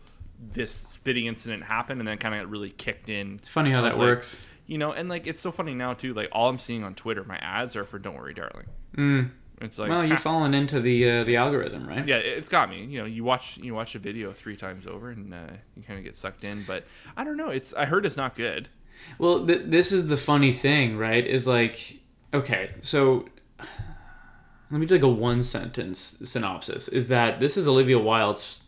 this spitting incident happened, and then kind of got really kicked in. It's funny how that like, works. You know, and like it's so funny now too. Like all I'm seeing on Twitter, my ads are for "Don't Worry, Darling." Mm. It's like Well, you've fallen into the uh, the algorithm, right? yeah, it's got me. You know, you watch you watch a video three times over, and uh, you kind of get sucked in. But I don't know. It's I heard it's not good. Well, th- this is the funny thing, right? Is like, okay, so let me do like a one sentence synopsis. Is that this is Olivia Wilde's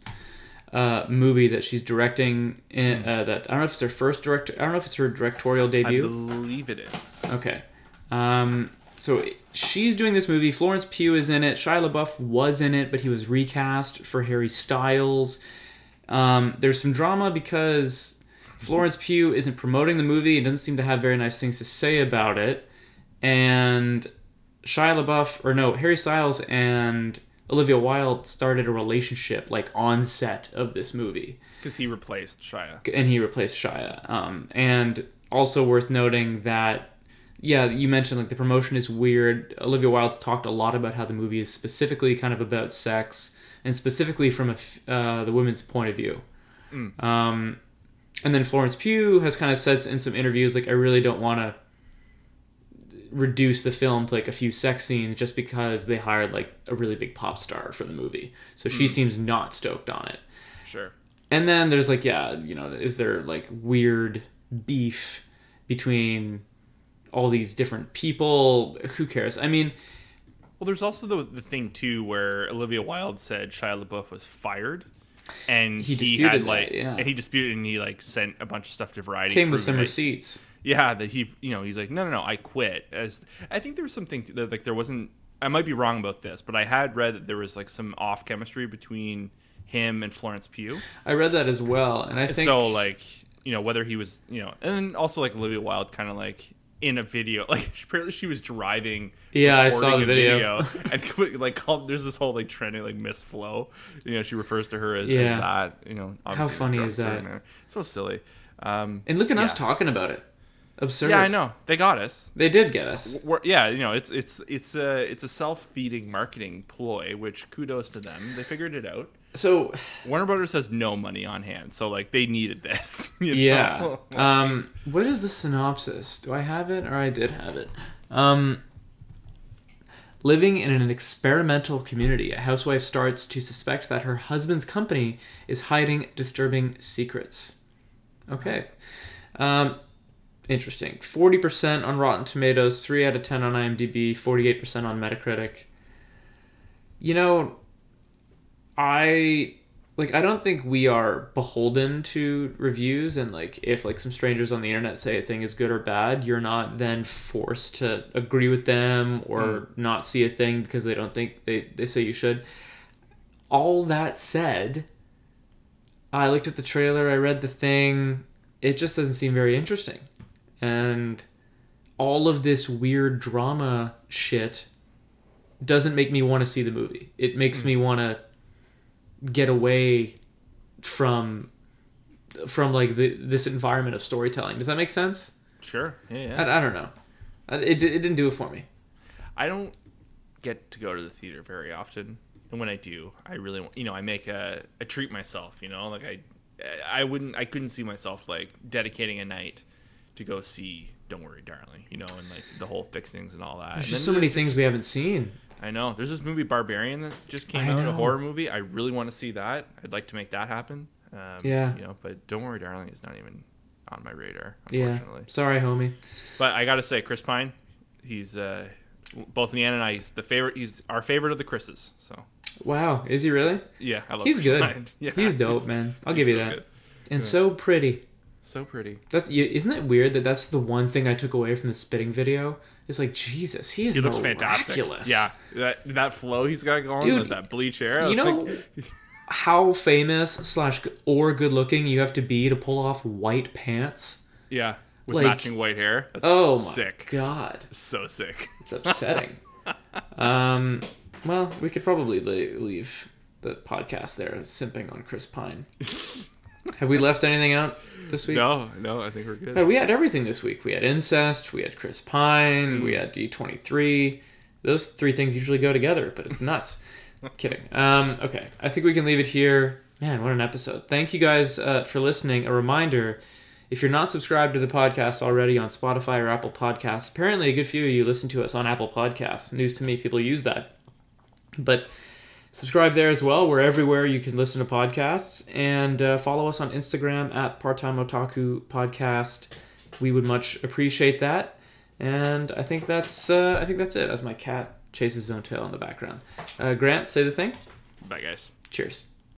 uh, movie that she's directing? In, uh, that I don't know if it's her first direct. I don't know if it's her directorial debut. I believe it is. Okay. Um, so she's doing this movie. Florence Pugh is in it. Shia LaBeouf was in it, but he was recast for Harry Styles. Um, there's some drama because Florence Pugh isn't promoting the movie and doesn't seem to have very nice things to say about it. And Shia LaBeouf, or no, Harry Styles and Olivia Wilde started a relationship like on set of this movie Because he replaced Shia. and he replaced Shia. Um, and also worth noting that, yeah, you mentioned like the promotion is weird. Olivia Wilde's talked a lot about how the movie is specifically kind of about sex and specifically from a f- uh, the women's point of view. Um, and then Florence Pugh has kind of said in some interviews like, I really don't want to reduce the film to like a few sex scenes just because they hired like a really big pop star for the movie. So she seems not stoked on it. Sure. And then there's like, yeah, you know, is there like weird beef between all these different people? Who cares? I mean, Well, there's also the, the thing, too, where Olivia Wilde said Shia LaBeouf was fired. And He he, disputed had that, like, yeah. and he disputed, and he like sent a bunch of stuff to Variety. came with some receipts. Yeah, that he, you know, he's like, no, no, no, I quit. As I think there was something that like there wasn't. I might be wrong about this, but I had read that there was like some off chemistry between him and Florence Pugh. I read that as well, and I think so like you know whether he was you know and then also like olivia wilde kind of like in a video like apparently she was driving Yeah, I saw the a video. and like called, there's this whole like trending like miss flow you know she refers to her as, Yeah. as that you know obviously funny is that? so silly um and look at us talking about it. Absurd. yeah i know they got us They did get us. We're, yeah, you know, it's it's it's a it's a self-feeding marketing ploy, which kudos to them. They figured it out. So Warner Brothers has no money on hand, so like they needed this. yeah. Um, what is the synopsis? Do I have it, or I did have it? Um, living in an experimental community, a housewife starts to suspect that her husband's company is hiding disturbing secrets. Okay. Um, interesting. Forty percent on Rotten Tomatoes, three out of ten on IMDb, forty-eight percent on Metacritic. You know, I like I don't think we are beholden to reviews and like if like some strangers on the internet say a thing is good or bad, you're not then forced to agree with them or hmm. not see a thing because they don't think they, they say you should. All that said, I looked at the trailer, I read the thing, it just doesn't seem very interesting. And all of this weird drama shit doesn't make me want to see the movie. It makes hmm. me want to get away from from like the, this environment of storytelling. Does that make sense? Sure. Yeah, yeah. I, I don't know. It, it didn't do it for me. I don't get to go to the theater very often, and when I do, I really, want- you know, I make a, a treat myself. You know, like I, I wouldn't, I couldn't see myself like dedicating a night to go see "Don't Worry, Darling." You know, and like the whole fixings and all that. There's And just so many things we haven't seen. I know. There's this movie Barbarian that just came I out, know. a horror movie. I really want to see that. I'd like to make that happen. Um, Yeah. You know, but "Don't Worry, Darling" It's not even on my radar, Yeah. Sorry, homie. But I gotta say, Chris Pine, he's uh, both Leanne and I. He's the favorite. He's our favorite of the Chris's. So Wow, is he really? yeah, I love. He's Chris good. Pine. Yeah, He's dope, man. I'll give you so that. good. And so pretty. So pretty. That's isn't it weird that that's the one thing I took away from the spitting video? It's like Jesus, he is He looks miraculous. fantastic. Yeah, that that flow he's got going, Dude, that, that bleach hair. You know like, how famous slash or good looking you have to be to pull off white pants? yeah, with like- matching white hair. That's Oh my sick. god, So sick. it's upsetting. um, well, we could probably leave the podcast there, simping on Chris Pine. Have we left anything out this week? No, no, I think we're good. God, we had everything this week. We had incest, we had Chris Pine, Mm. we had D23. Those three things usually go together, but it's nuts. Kidding. Um, okay, I think we can leave it here. Man, what an episode. Thank you guys uh, for listening. A reminder if you're not subscribed to the podcast already on Spotify or Apple Podcasts, apparently a good few of you listen to us on Apple Podcasts. News to me, people use that. But subscribe there as well. We're everywhere you can listen to podcasts. And uh, follow us on Instagram at Part Time Otaku Podcast. We would much appreciate that. And I think that's uh, I think that's it. As my cat chases his own tail in the background. Uh, Grant, say the thing. Bye, guys. Cheers.